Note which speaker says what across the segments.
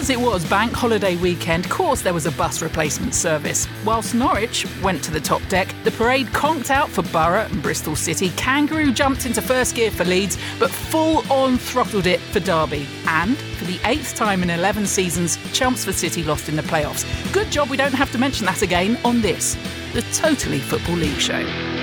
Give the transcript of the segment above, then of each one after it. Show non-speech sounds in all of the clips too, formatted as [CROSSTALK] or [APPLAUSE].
Speaker 1: As it was bank holiday weekend, of course there was a bus replacement service. Whilst Norwich went to the top deck, the parade conked out for Borough and Bristol City. Kangaroo jumped into first gear for Leeds, but full on throttled it for Derby. And for the eighth time in 11 seasons, Chelmsford City lost in the playoffs. Good job we don't have to mention that again on this, the Totally Football League show.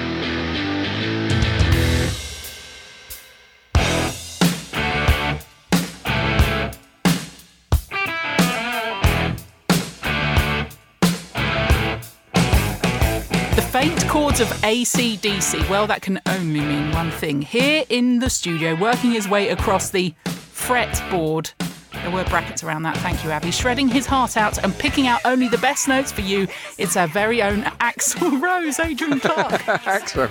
Speaker 1: Chords of ACDC, well, that can only mean one thing. Here in the studio, working his way across the fretboard, there were brackets around that, thank you, Abby, shredding his heart out and picking out only the best notes for you, it's our very own Axl Rose, Adrian [LAUGHS] Clark.
Speaker 2: Axl,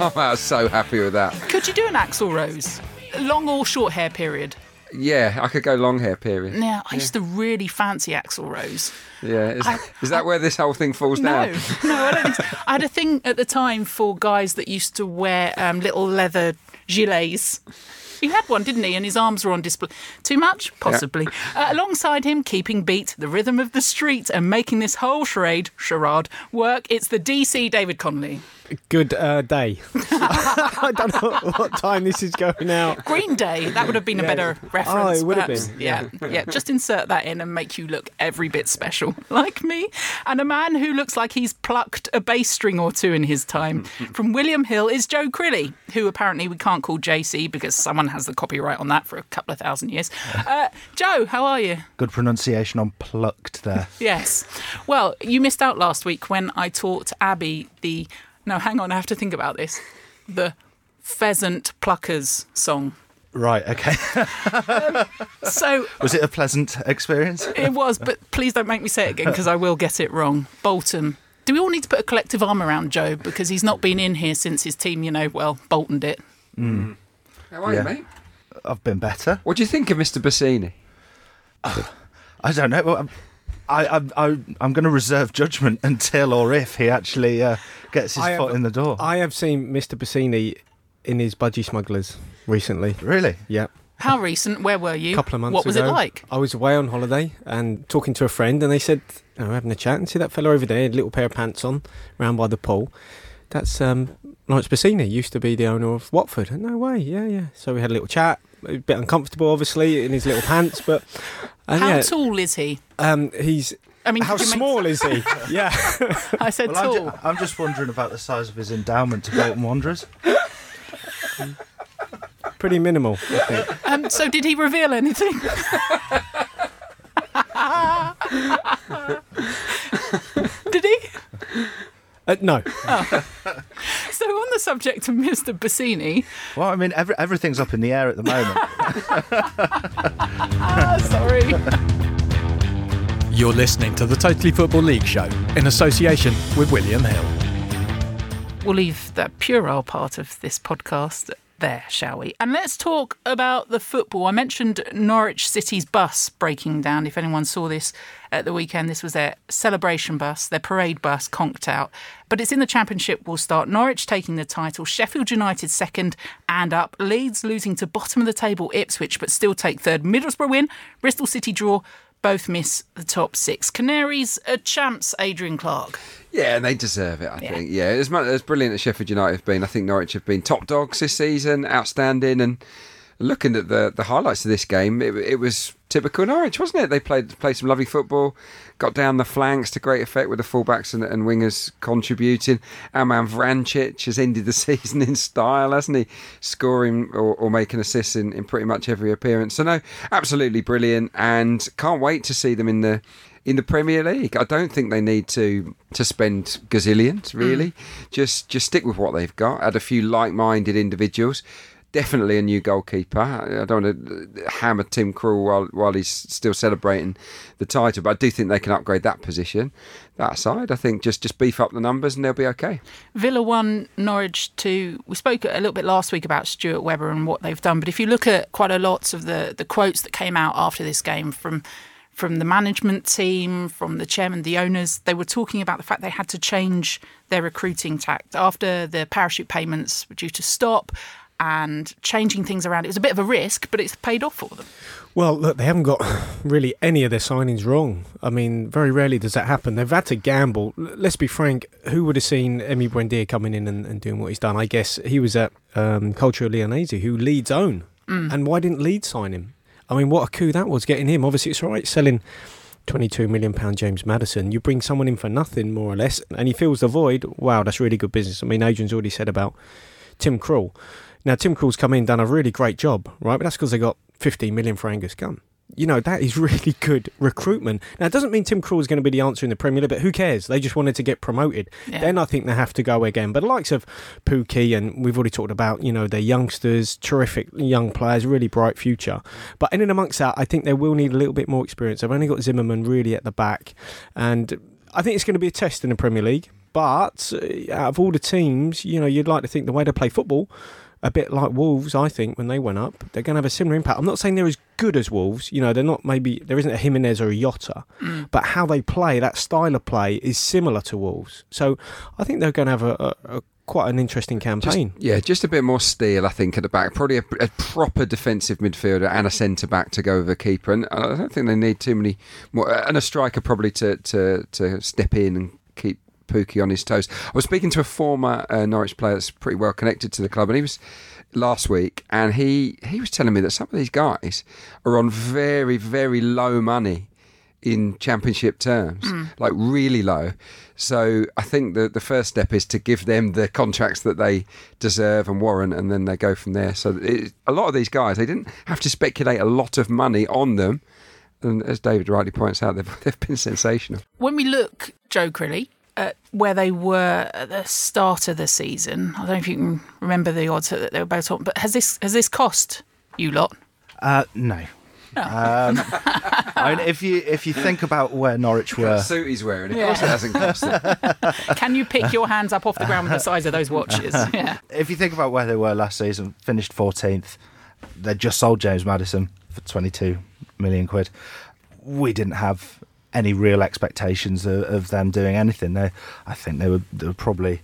Speaker 2: I'm uh, so happy with that.
Speaker 1: Could you do an Axl Rose? Long or short hair period?
Speaker 2: Yeah, I could go long hair period.
Speaker 1: Yeah, I used to really fancy Axl Rose.
Speaker 2: Yeah, is,
Speaker 1: I-
Speaker 2: is that where this whole thing falls
Speaker 1: No,
Speaker 2: down? [LAUGHS]
Speaker 1: no, I don't think so. I had a thing at the time for guys that used to wear um, little leather gilets. He had one, didn't he? And his arms were on display. Too much? Possibly. Uh, alongside him, keeping beat, the rhythm of the street, and making this whole charade, charade work, it's the DC David Connolly.
Speaker 3: Good uh, day. [LAUGHS] I don't know what time this is going out.
Speaker 1: Green Day, that would have been a better reference.
Speaker 3: Oh, it would have
Speaker 1: perhaps.
Speaker 3: been,
Speaker 1: Yeah, yeah. Just insert that in and make you look every bit special, [LAUGHS] like me. And a man who looks like he's plucked a bass string or two in his time. [LAUGHS] From William Hill is Joe Crilly, who apparently we can't call JC because someone has the copyright on that for a couple of thousand years. Uh, Joe, how are you?
Speaker 4: Good pronunciation on plucked there.
Speaker 1: Yes. Well, you missed out last week when I taught Abby the. No, hang on, I have to think about this. The Pheasant Pluckers song.
Speaker 4: Right, okay.
Speaker 1: Um, so [LAUGHS]
Speaker 4: Was it a pleasant experience?
Speaker 1: It was, but please don't make me say it again because I will get it wrong. Bolton. Do we all need to put a collective arm around Joe because he's not been in here since his team, you know, well, Boltoned it. Hmm.
Speaker 2: How are
Speaker 4: Yeah.
Speaker 2: you, mate?
Speaker 4: I've been better.
Speaker 2: What do you think of Mr. Bassini? [SIGHS]
Speaker 4: I don't know. Well, I'm- I, I, I, I'm going to reserve judgment until or if he actually uh, gets his
Speaker 3: I have-
Speaker 4: foot in the door.
Speaker 3: I have seen Mr. Bassini in his Budgie Smugglers recently.
Speaker 4: really?
Speaker 3: Yeah,
Speaker 1: How recent? Where were you?
Speaker 3: a couple of months
Speaker 1: What was
Speaker 3: ago.
Speaker 1: it like?
Speaker 3: I was away on holiday and talking to a friend, and they said, you know, having a chat, and see that fellow over there, a little pair of pants on, round by the pool. That's um, Laurence Bassini, used to be the owner of Watford. No way, yeah, yeah. So we had a little chat, a bit uncomfortable, obviously, in his little pants, but. And
Speaker 1: How
Speaker 3: yeah,
Speaker 1: tall is he?
Speaker 3: um, he's
Speaker 1: I mean,
Speaker 3: how
Speaker 1: could you make-
Speaker 3: small is he? [LAUGHS] yeah,
Speaker 1: I said
Speaker 4: Well, I'm,
Speaker 1: tall.
Speaker 4: ju- I'm just wondering about the size of his endowment to Bolton Wanderers.
Speaker 3: pretty minimal. I think.
Speaker 1: Um, so, did he reveal anything? [LAUGHS] did he?
Speaker 3: Uh, no, [LAUGHS]
Speaker 1: So, on the subject of Mr. Bassini,
Speaker 4: Well, I mean, every, everything's up in the air at the moment. [LAUGHS]
Speaker 1: ah, sorry.
Speaker 5: You're listening to the Totally Football League show in association with William Hill.
Speaker 1: we'll leave that puerile part of this podcast there, shall we? And let's talk about the football. I mentioned Norwich City's bus breaking down. If anyone saw this at the weekend, this was their celebration bus, their parade bus conked out. But it's in the Championship. We'll start Norwich taking the title, Sheffield United second and up, Leeds losing to bottom of the table Ipswich, but still take third. Middlesbrough win, Bristol City draw. Both miss the top six. Canaries are champs, Adrian Clark.
Speaker 2: Yeah, and they deserve it, I
Speaker 1: Yeah.
Speaker 2: think. Yeah, as, much, as brilliant as Sheffield United have been, I think Norwich have been top dogs this season, outstanding. And looking at the, the highlights of this game, it, it was typical Norwich, wasn't it? They played played some lovely football, got down the flanks to great effect with the fullbacks and, and wingers contributing. Our man Vrancic has ended the [LAUGHS] season in style, hasn't he? Scoring or, or making assists in, in pretty much every appearance. So, no, absolutely brilliant. And can't wait to see them in the in the Premier League. I don't think they need to to spend gazillions really. Mm. Just just stick with what they've got. Add a few like-minded individuals. Definitely a new goalkeeper. I don't want to hammer Tim Krul while while he's still celebrating the title, but I do think they can upgrade that position. That side, I think just just beef up the numbers and they'll be okay.
Speaker 1: Villa won Norwich two. We spoke a little bit last week about Stuart Webber and what they've done, but if you look at quite a lot of the, the quotes that came out after this game from from the management team, from the chairman, the owners, they were talking about the fact they had to change their recruiting tact after the parachute payments were due to stop. And changing things around. It was a bit of a risk, but it's paid off for them.
Speaker 3: Well, look, they haven't got [LAUGHS] really any of their signings wrong. I mean, very rarely does that happen. They've had to gamble. Let's be frank, who would have seen Emi Buendia coming in and, and doing what he's done? I guess he was at um, Cultural Leonesa, who Leeds own. And why didn't Leeds sign him? I mean, what a coup that was getting him. Obviously, it's all right selling 22 million pound James Maddison. You bring someone in for nothing, more or less, and he fills the void. Wow, that's really good business. I mean, Adrian's already said about Tim Krul. Now, Tim Krul's come in, done a really great job, right? But that's because they got 15 million for Angus Gunn. You know, that is [LAUGHS] really good recruitment. Now, it doesn't mean Tim Krul is going to be the answer in the Premier League, but who cares? They just wanted to get promoted.
Speaker 1: Yeah.
Speaker 3: Then I think they have to go again. But the likes of Pukki, and we've already talked about, you know, their youngsters, terrific young players, really bright future. But in and amongst that, I think they will need a little bit more experience. They've only got Zimmermann really at the back. And I think it's going to be a test in the Premier League. But uh, out of all the teams, you know, you'd like to think the way they play football, a bit like Wolves, I think, when they went up, they're going to have a similar impact. I'm not saying they're as good as Wolves. You know, they're not maybe, there isn't a Jimenez or a Jota, mm. but how they play, that style of play is similar to Wolves. So I think they're going to have a, a, a quite an interesting
Speaker 2: Just,
Speaker 3: campaign.
Speaker 2: yeah, just a bit more steel, I think, at the back. Probably a, a proper defensive midfielder and a centre back to go with a keeper. And I don't think they need too many more. And a striker probably to, to, to step in and keep Pukki on his toes. I was speaking to a former uh, Norwich player that's pretty well connected to the club, and he was last week, and he, he was telling me that some of these guys are on very, very low money in championship terms, like really low. So I think the the first step is to give them the contracts that they deserve and warrant, and then they go from there. So it, a lot of these guys, they didn't have to speculate a lot of money on them, and as David rightly points out, they've [LAUGHS] they've been sensational.
Speaker 1: When we look, Joe Crilly, at where they were at the start of the season, I don't know if you can remember the odds that they were both on, but has this has this cost you lot?
Speaker 4: Uh, no. Um, I mean, if you if you think about where Norwich were,
Speaker 2: suit he's wearing, of course it hasn't cost him. [LAUGHS]
Speaker 1: Can you pick your hands up off the ground with the size of those watches? [LAUGHS] Yeah.
Speaker 4: if you think about where they were last season, finished 14th. They just sold James Maddison for 22 million quid. We didn't have any real expectations of, of them doing anything. They, I think they were, they were probably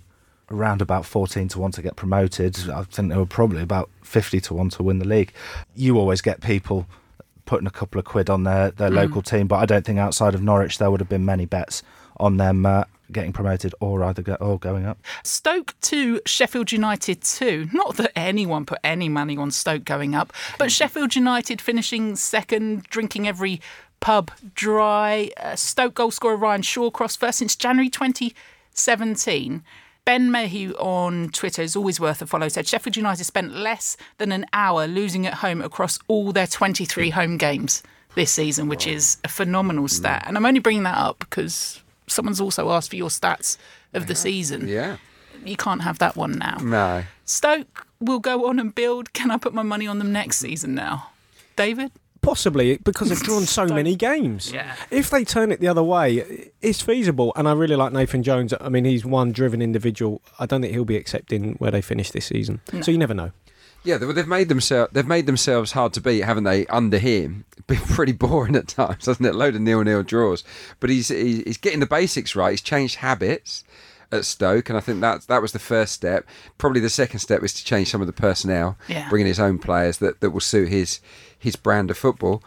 Speaker 4: around about 14 to 1 to get promoted. I think they were probably about 50 to 1 to win the league. You always get people putting a couple of quid on their, their local team, but I don't think outside of Norwich there would have been many bets on them uh, getting promoted or either go, or going up.
Speaker 1: Stoke 2, Sheffield United 2. Not that anyone put any money on Stoke going up, but Sheffield United finishing second, drinking every pub dry. Uh, Stoke goal scorer Ryan Shawcross first since January 2017. Ben Mayhew on Twitter is always worth a follow. Said Sheffield United spent less than an hour losing at home across all their 23 home games this season, which is a phenomenal stat. And I'm only bringing that up because someone's also asked for your stats of the season
Speaker 2: Yeah,
Speaker 1: you can't have that one now.
Speaker 2: no.
Speaker 1: Stoke will go on and build. Can I put my money on them next season now? David?
Speaker 3: Possibly because they've drawn so many games.
Speaker 1: Yeah.
Speaker 3: If they turn it the other way, it's feasible. And I really like Nathan Jones. I mean, he's one driven individual. I don't think he'll be accepting where they finish this season. So you never know.
Speaker 2: Yeah, they- they've made themselves they've made themselves hard to beat, haven't they? Under him, [LAUGHS] been pretty boring at times, hasn't it? Load of nil nil draws, but he's he's he's getting the basics right. He's changed habits at Stoke, and I think that that was the first step. Probably the second step is to change some of the personnel,
Speaker 1: Yeah.
Speaker 2: bringing his own players that, that will suit his his brand of football.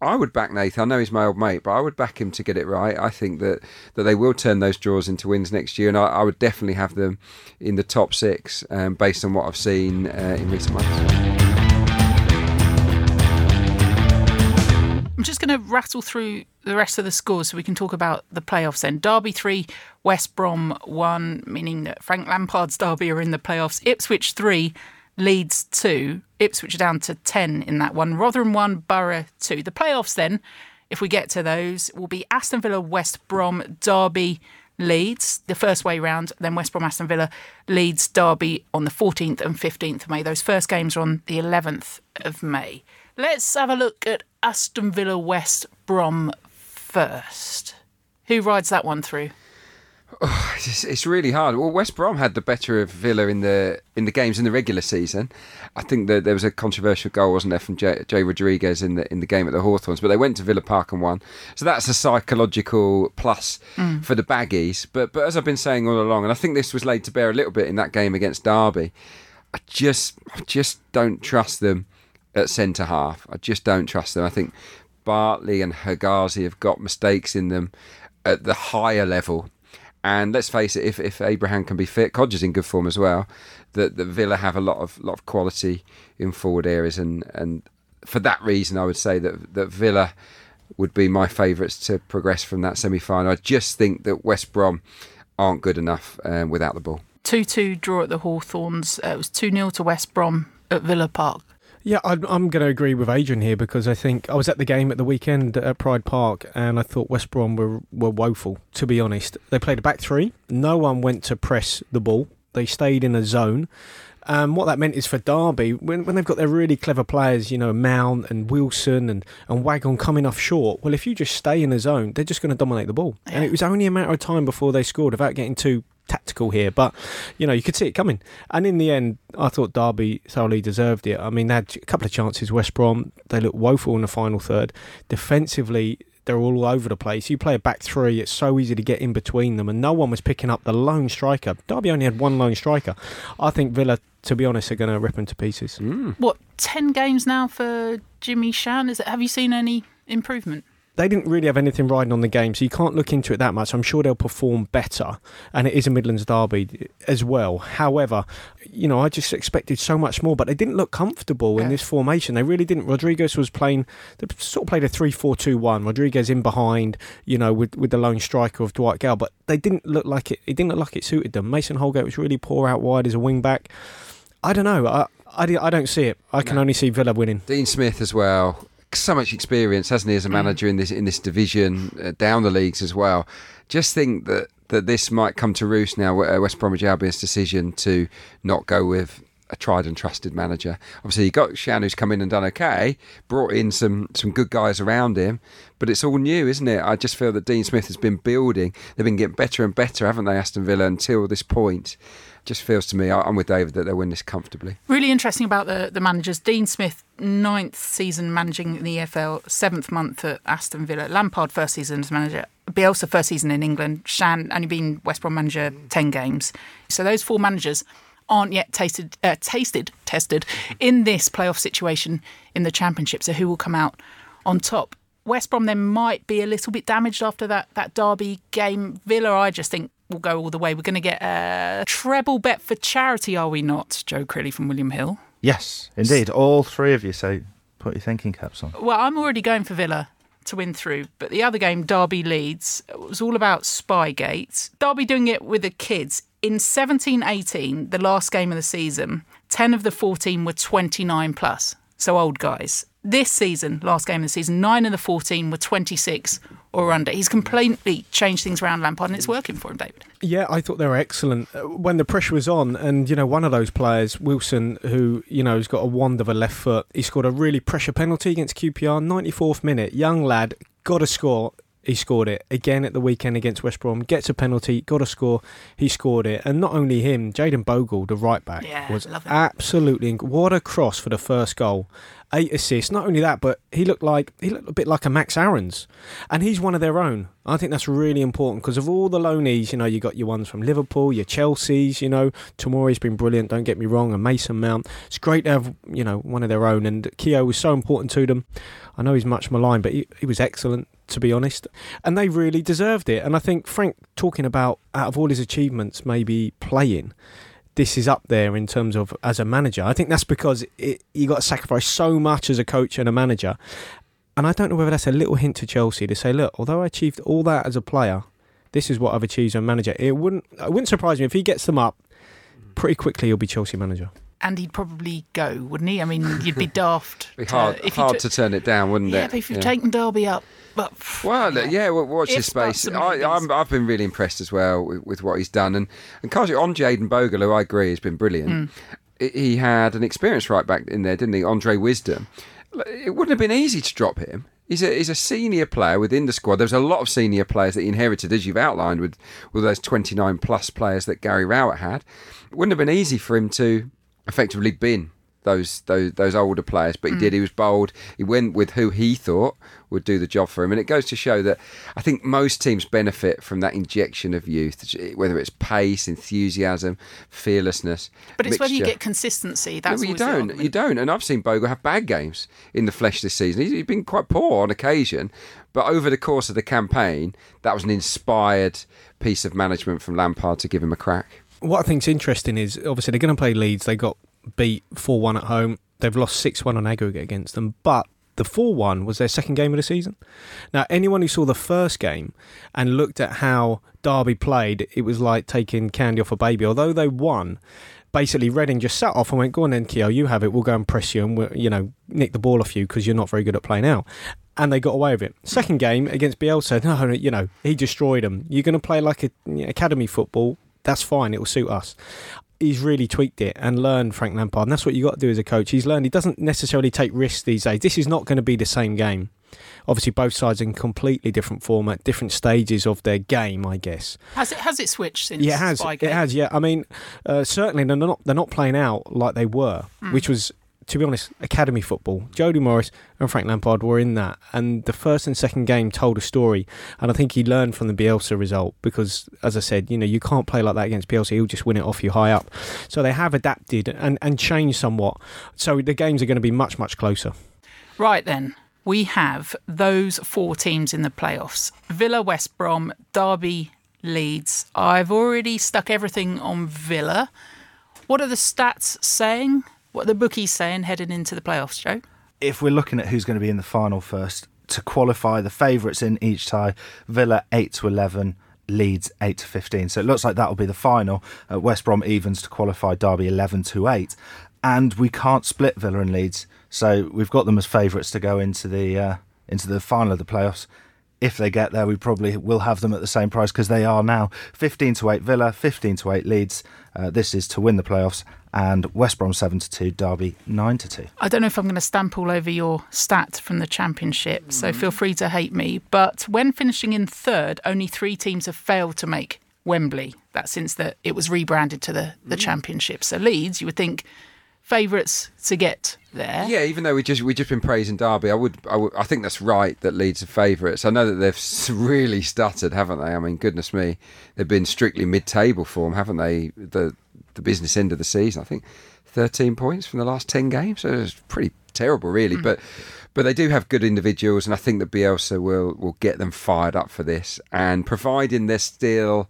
Speaker 2: I would back Nathan. I know he's my old mate, but I would back him to get it right. I think that, that they will turn those draws into wins next year, and I, I would definitely have them in the top six um, based on what I've seen uh, in recent months.
Speaker 1: I'm just going to rattle through the rest of the scores so we can talk about the playoffs then. Derby 3, West Brom 1, meaning that Frank Lampard's Derby are in the playoffs. Ipswich 3, Leeds 2. Ipswich are down to 10 in that one. Rotherham 1, Borough 2. The playoffs then, if we get to those, will be Aston Villa, West Brom, Derby, Leeds, the first way round, then West Brom, Aston Villa, Leeds, Derby on the 14th and 15th of May. Those first games are on the 11th of May. Let's have a look at Aston Villa, West Brom first. Who rides that one through?
Speaker 2: Oh, it's, it's really hard. Well, West Brom had the better of Villa in the in the games in the regular season. I think that there was a controversial goal, wasn't there, from Jay, Jay Rodriguez in the in the game at the Hawthorns, but they went to Villa Park and won. So that's a psychological plus mm. for the baggies. But but as I've been saying all along, and I think this was laid to bear a little bit in that game against Derby. I just, I just don't trust them at centre half. I just don't trust them. I think Bartley and Hegazi have got mistakes in them at the higher level. And let's face it, if, if Abraham can be fit, Kodjia's in good form as well. That that Villa have a lot of lot of quality in forward areas, and, and for that reason, I would say that that Villa would be my favourites to progress from that semi final. I just think that West Brom aren't good enough um, without the ball.
Speaker 1: 2 2 draw at the Hawthorns. Uh, it was 2 0 to West Brom at Villa Park.
Speaker 3: Yeah, I'm, I'm going to agree with Adrian here because I think I was at the game at the weekend at Pride Park and I thought West Brom were, were woeful, to be honest. They played a back three. No one went to press the ball. They stayed in a zone. Um, what that meant is for Derby, when, when they've got their really clever players, you know, Mount and Wilson and, and Waghorn coming off short, well, if you just stay in the zone, they're just going to dominate the ball. And it was only a matter of time before they scored without getting too tactical here, but you know you could see it coming. And in the end, I thought Derby thoroughly deserved it. I mean, they had a couple of chances. West Brom they looked woeful in the final third. Defensively, they're all over the place. You play a back three, it's so easy to get in between them, and no one was picking up the lone striker. Derby only had one lone striker. I think Villa, to be honest, are going to rip them to pieces.
Speaker 2: Mm.
Speaker 1: What, 10 games now for Jimmy Shan? Is it, have you seen any improvement?
Speaker 3: They didn't really have anything riding on the game, so you can't look into it that much. I'm sure they'll perform better, and it is a Midlands derby as well. However, you know, I just expected so much more, but they didn't look comfortable in this formation. They really didn't. Rodriguez was playing, they sort of played a 3 4 2 1. Rodriguez in behind, you know, with, with the lone striker of Dwight Gayle, but they didn't look like it. It didn't look like it suited them. Mason Holgate was really poor out wide as a wing back. I don't know. I, I, I don't see it. I can
Speaker 2: No.
Speaker 3: only see Villa winning.
Speaker 2: Dean Smith as well. So much experience, hasn't he, as a manager in this in this division, uh, down the leagues as well. Just think that that this might come to roost now. uh, West Bromwich Albion's decision to not go with a tried and trusted manager. Obviously, you got Shan who's come in and done okay, brought in some some good guys around him, but it's all new, isn't it? I just feel that Dean Smith has been building. They've been getting better and better, haven't they, Aston Villa, until this point. Just feels to me, I'm with David that they'll win this comfortably.
Speaker 1: Really interesting about the, the managers. Dean Smith, ninth season managing the EFL, seventh month at Aston Villa. Lampard, first season as manager. Bielsa, first season in England. Shan, only been West Brom manager 10 games. So those four managers aren't yet tasted, uh, tasted, tested in this playoff situation in the Championship. So who will come out on top? West Brom then might be a little bit damaged after that, that Derby game. Villa, I just think will go all the way. We're going to get a treble bet for charity, are we not? Joe Crilly from William Hill.
Speaker 4: Yes, indeed. All three of you. So put your thinking caps on.
Speaker 1: Well, I'm already going for Villa to win through, but the other game, Derby Leeds, it was all about Spygate. Derby doing it with the kids. In 17 18, the last game of the season, 10 of the 14 were 29 plus, so old guys. This season, last game of the season, 9 of the 14 were 26 or under. He's completely changed things around Lampard and it's working for him, David.
Speaker 3: Yeah, I thought they were excellent Uh, when the pressure was on. And you know, one of those players, Wilson, who you know has got a wand of a left foot, he scored a really pressure penalty against QPR, 94th minute. Young lad, got to score. He scored it again at the weekend against West Brom. Gets a penalty, got to score. He scored it, and not only him, Jayden Bogle, the right back,
Speaker 1: Yeah,
Speaker 3: was absolutely inc- what a cross for the first goal. Eight assists. Not only that, but he looked like he looked a bit like a Max Aarons, and he's one of their own. I think that's really important because of all the loanees. You know, you got your ones from Liverpool, your Chelsea's. You know, Tomori's been brilliant. Don't get me wrong, and Mason Mount. It's great to have you know one of their own, and Keogh was so important to them. I know he's much maligned, but he, he was excellent to be honest, and they really deserved it. And I think Frank talking about out of all his achievements, maybe playing this is up there in terms of as a manager. I think that's because it, you got to sacrifice so much as a coach and a manager. And I don't know whether that's a little hint to Chelsea to say, look, although I achieved all that as a player, this is what I've achieved as a manager. It wouldn't it wouldn't surprise me if he gets them up pretty quickly. He'll be Chelsea manager.
Speaker 1: And he'd probably go, wouldn't he? I mean, you'd be daft. [LAUGHS]
Speaker 2: Be
Speaker 1: to-
Speaker 2: hard,
Speaker 1: if
Speaker 2: hard to turn it down, wouldn't
Speaker 1: Yeah,
Speaker 2: it?
Speaker 1: but if you've
Speaker 2: Yeah.
Speaker 1: taken Derby up, but
Speaker 2: Well, yeah, well, watch this space. I, I'm, I've been really impressed as well with, with what he's done, and and Carter on Jayden Bogle, who I agree has been brilliant. Hmm. He- He had an experienced right back in there, didn't he? Andre Wisdom. It wouldn't have been easy to drop him. He's a he's a senior player within the squad. There's a lot of senior players that he inherited, as you've outlined, with with those 29 plus players that Gary Rowett had. It wouldn't have been easy for him to effectively bin those those those older players, but he did. Mm. He was bold. He went with who he thought would do the job for him, and it goes to show that I think most teams benefit from that injection of youth, whether it's pace, enthusiasm, fearlessness.
Speaker 1: But it's whether you get consistency. That's
Speaker 2: but you don't. You don't. And I've seen Bogle have bad games in the flesh this season. He's been quite poor on occasion, but over the course of the campaign, that was an inspired piece of management from Lampard to give him a crack.
Speaker 3: What I think's interesting is obviously they're going to play Leeds. They got beat 4 1 at home. They've lost 6 1 on aggregate against them. But the 4 1 was their second game of the season. Now, anyone who saw the first game and looked at how Derby played, it was like taking candy off a baby. Although they won, basically Reading just sat off and went, "Go on, then, Keogh, you have it. We'll go and press you and we'll, you know nick the ball off you because you're not very good at playing out." And they got away with it. Second game against Bielsa, [LAUGHS] no, you know he destroyed them. You're going to play like a academy football. That's fine. It will suit us. He's really tweaked it and learned Frank Lampard, and that's what you got to do as a coach. He's learned he doesn't necessarily take risks these days. This is not going to be the same game. Obviously, both sides in completely different format, different stages of their game, I guess.
Speaker 1: Has it has it switched since?
Speaker 3: Yeah, it has. It has. Yeah, I mean, uh, certainly they're not they're not playing out like they were, which was, to be honest, academy football. Jody Morris and Frank Lampard were in that, and the first and second game told a story. And I think he learned from the Bielsa result because, as I said, you know, you can't play like that against Bielsa. He'll just win it off you high up. So they have adapted and and changed somewhat. So the games are going to be much much closer.
Speaker 1: Right then, we have those four teams in the playoffs Villa, West Brom, Derby, Leeds. I've already stuck everything on Villa. What are the stats saying? What the bookies saying heading into the playoffs, Joe?
Speaker 4: if we're looking at who's going to be in the final first, to qualify the favourites in each tie, Villa 8 to 11, Leeds 8 to 15. So it looks like that will be the final. Uh, West Brom evens to qualify, Derby 11 to 8. And we can't split Villa and Leeds. So we've got them as favourites to go into the uh, into the final of the playoffs. If they get there, we probably will have them at the same price because they are now 15 to 8 Villa, 15 to 8 Leeds. Uh, this is to win the playoffs. And West Brom 7 to 2, Derby 9 to 2.
Speaker 1: I don't know if I'm going to stamp all over your stat from the championship, so feel free to hate me. But when finishing in third, only three teams have failed to make Wembley. That since the, it was rebranded to the, the championship. So Leeds, you would think, favourites to get there.
Speaker 2: Yeah, even though we just we just been praising Derby, I would I, would, I think that's right that Leeds are favourites. I know that they've [LAUGHS] really stuttered, haven't they? I mean, goodness me, they've been strictly mid-table form, haven't they? The the business end of the season, I think, thirteen points from the last ten games. So it's pretty terrible, really. Hmm. But but they do have good individuals, and I think that Bielsa will will get them fired up for this. And providing they're still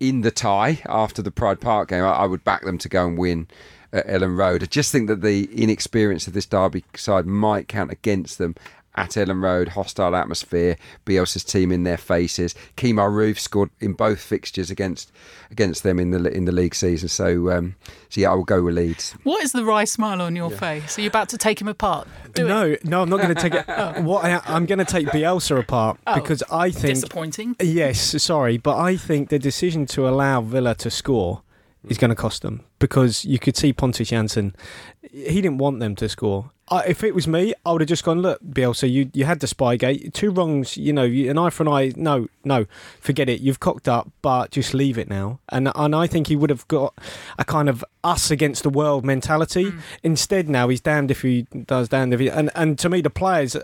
Speaker 2: in the tie after the Pride Park game, I, I would back them to go and win at Elland Road. I just think that the inexperience of this Derby side might count against them at Elland Road. Hostile atmosphere, Bielsa's team in their faces. Kemar Roofe scored in both fixtures against against them in the in the league season. So um, so yeah, I will go with Leeds.
Speaker 1: What is the wry smile on your face? Are you about to take him apart? Do it.
Speaker 3: no, no, I'm not going to take it. [LAUGHS] what I, I'm going to take Bielsa apart
Speaker 1: Oh,
Speaker 3: because I think
Speaker 1: Disappointing.
Speaker 3: Yes, sorry, but I think the decision to allow Villa to score is going to cost them because you could see Pontus Jansson. He didn't want them to score. I, if it was me, I would have just gone. Look, Bielsa, you you had the Spygate, two wrongs. You know, you, an eye for an eye. No, no, forget it. You've cocked up, but just leave it now. And and I think he would have got a kind of us against the world mentality. Hmm. Instead, now he's damned if he does, damned if he. And and to me, the players,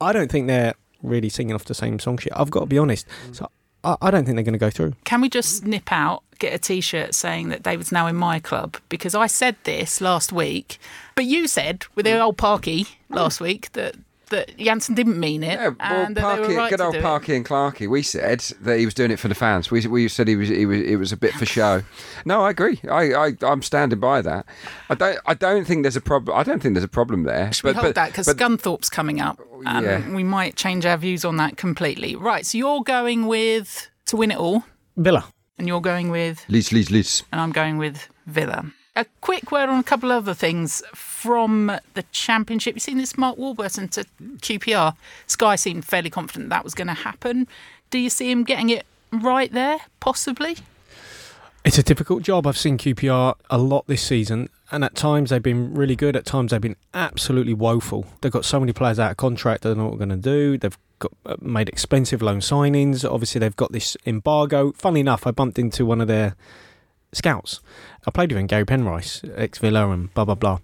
Speaker 3: I don't think they're really singing off the same song sheet. I've got to be honest. Hmm. So I, I don't think they're going to go through.
Speaker 1: Can we just nip out, get a t shirt saying that David's now in my club? Because I said this last week, but you said with the mm. old Parky mm. last week that, that Jansson didn't mean it.
Speaker 2: Yeah, well,
Speaker 1: and that they
Speaker 2: Parky,
Speaker 1: were right
Speaker 2: good old. Parky and Clarky. We said that he was doing it for the fans. We, we said he was, he was it was a bit for show. No, I agree. I, I I'm standing by that. I don't I don't think there's a problem. I don't think there's a problem there.
Speaker 1: Should we hold that? Because Scunthorpe's coming up. Oh, and
Speaker 2: Yeah.
Speaker 1: we might change our views on that completely. Right, so you're going with to win it all,
Speaker 3: Villa.
Speaker 1: And you're going with
Speaker 2: Leeds, Leeds, Leeds.
Speaker 1: and I'm going with Villa. A quick word on a couple of other things from the championship. You've seen this Mark Warburton to QPR. Sky seemed fairly confident that was going to happen. Do you see him getting it right there, possibly?
Speaker 3: It's a difficult job. I've seen QPR a lot this season, and at times they've been really good. At times they've been absolutely woeful. They've got so many players out of contract. They don't know what they're going to do. They've got uh, made expensive loan signings. Obviously, they've got this embargo. Funnily enough, I bumped into one of their scouts. I played with him, Gary Penrice, ex Villa, and blah blah blah.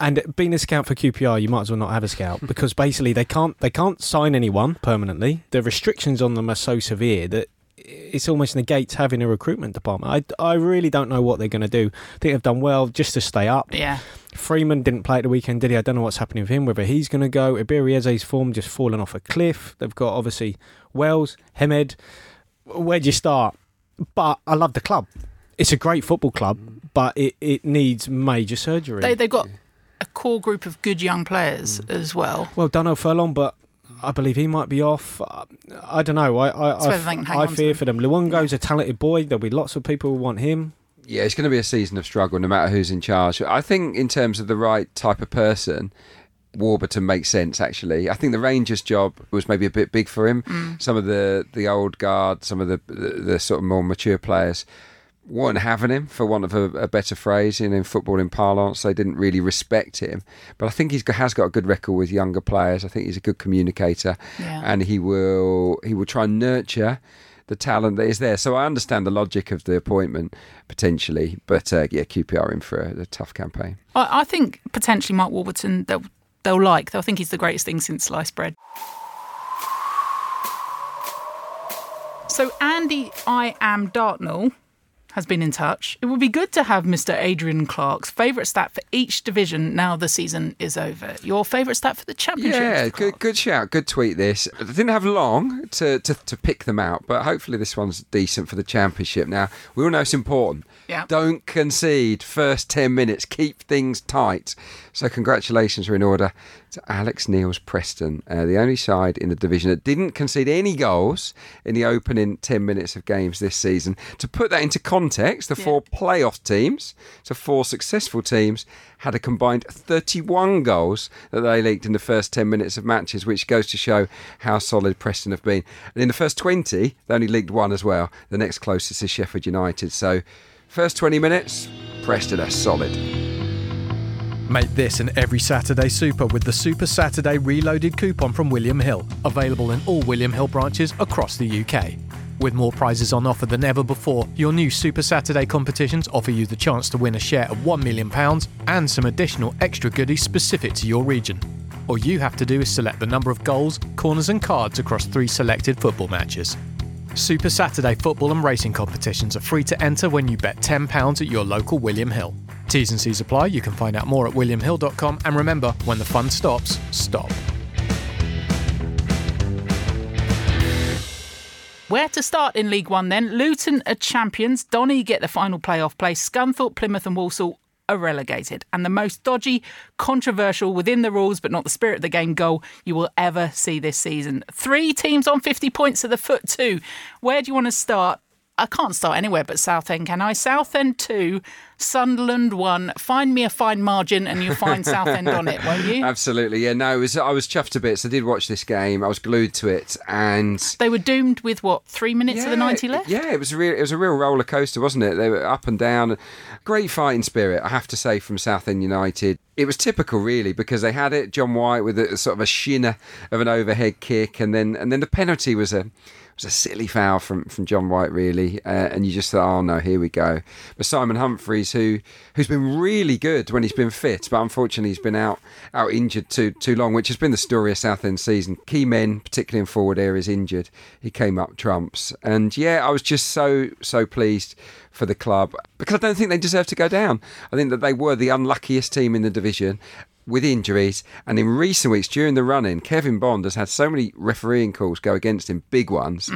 Speaker 3: And being a scout for QPR, you might as well not have a scout because basically they can't they can't sign anyone permanently. The restrictions on them are so severe that it's almost negates having a recruitment department. I, I really don't know what they're going to do. I think they've done well just to stay up.
Speaker 1: Yeah.
Speaker 3: Freeman didn't play at the weekend, did he? I don't know what's happening with him, whether he's going to go. Ibirieze's form just fallen off a cliff. They've got obviously Wells, Hemed. Where do you start? But I love the club. It's a great football club, but it, it needs major surgery.
Speaker 1: They, they've got a core group of good young players
Speaker 3: Mm.
Speaker 1: as well.
Speaker 3: well, Darnell Furlong, but I believe he might be off. Uh, I don't know. I I, I,
Speaker 1: they
Speaker 3: I fear for them. Luongo's a talented boy. There'll be lots of people who want him.
Speaker 2: Yeah, it's going to be a season of struggle no matter who's in charge. I think, in terms of the right type of person, Warburton makes sense. Actually, I think the Rangers job was maybe a bit big for him.
Speaker 1: Mm.
Speaker 2: Some of the the old guard, some of the, the the sort of more mature players weren't having him, for want of a, a better phrase, in, football in footballing parlance. They didn't really respect him. But I think he's got, has got a good record with younger players. I think he's a good communicator,
Speaker 1: Yeah.
Speaker 2: and he will he will try and nurture the talent that is there. So I understand the logic of the appointment potentially, but uh, yeah, QPR in for a, a tough campaign.
Speaker 1: I, I think potentially Mark Warburton they'll they'll like. They'll think he's the greatest thing since sliced bread. So Andy, I am Dartnell has been in touch. It would be good to have Mr. Adrian Clark's favourite stat for each division now the season is over. Your favourite stat for the championship?
Speaker 2: Yeah, good good shout, good tweet. This I didn't have long to, to to pick them out, but hopefully this one's decent for the championship. Now we all know it's important.
Speaker 1: Yeah.
Speaker 2: Don't concede first ten minutes. Keep things tight. So congratulations are in order to Alex Neil's Preston, uh, the only side in the division that didn't concede any goals in the opening ten minutes of games this season. To put that into context, the
Speaker 1: Yeah.
Speaker 2: four playoff teams, so four successful teams, had a combined 31 goals that they leaked in the first 10 minutes of matches, which goes to show how solid Preston have been. And in the first 20, they only leaked one as well. The next closest is Sheffield United. So, first 20 minutes, Preston are solid.
Speaker 5: Make this an every Saturday super with the Super Saturday Reloaded coupon from William Hill, available in all William Hill branches across the UK. With more prizes on offer than ever before, your new Super Saturday competitions offer you the chance to win a share of £1 million and some additional extra goodies specific to your region. All you have to do is select the number of goals, corners, and cards across three selected football matches. Super Saturday football and racing competitions are free to enter when you bet £10 at your local William Hill. T's and C's apply. You can find out more at williamhill.com. And remember, when the fun stops, stop.
Speaker 1: Where to start in League One then? Luton are champions. Donny get the final playoff place. Scunthorpe, Plymouth, and Walsall are relegated. And the most dodgy, controversial, within the rules but not the spirit of the game goal you will ever see this season. Three teams on 50 points at the foot, too. Where do you want to start? I can't start anywhere but Southend, can I? Southend 2, Sunderland 1. Find me a fine margin and you'll find Southend on it, won't you? [LAUGHS]
Speaker 2: Absolutely, yeah. No, it was, I was chuffed to bits. I did watch this game. I was glued to it, and
Speaker 1: They were doomed with what, three minutes of the 90 left?
Speaker 2: Yeah, it was a real, it was a real roller coaster, wasn't it? They were up and down. Great fighting spirit, I have to say, from Southend United. It was typical, really, because they had it. John White with a sort of a shinner of an overhead kick, and then and then the penalty was a was a silly foul from, from John White, really. Uh, and you just thought, oh no, here we go. But Simon Humphrys, who who's been really good when he's been fit, but unfortunately he's been out out injured too too long, which has been the story of Southend season. Key men, particularly in forward areas, injured. He came up trumps, and yeah, I was just so so pleased for the club because I don't think they deserve to go down. I think that they were the unluckiest team in the division with injuries. And in recent weeks, during the run in, Kevin Bond has had so many refereeing calls go against him, big ones,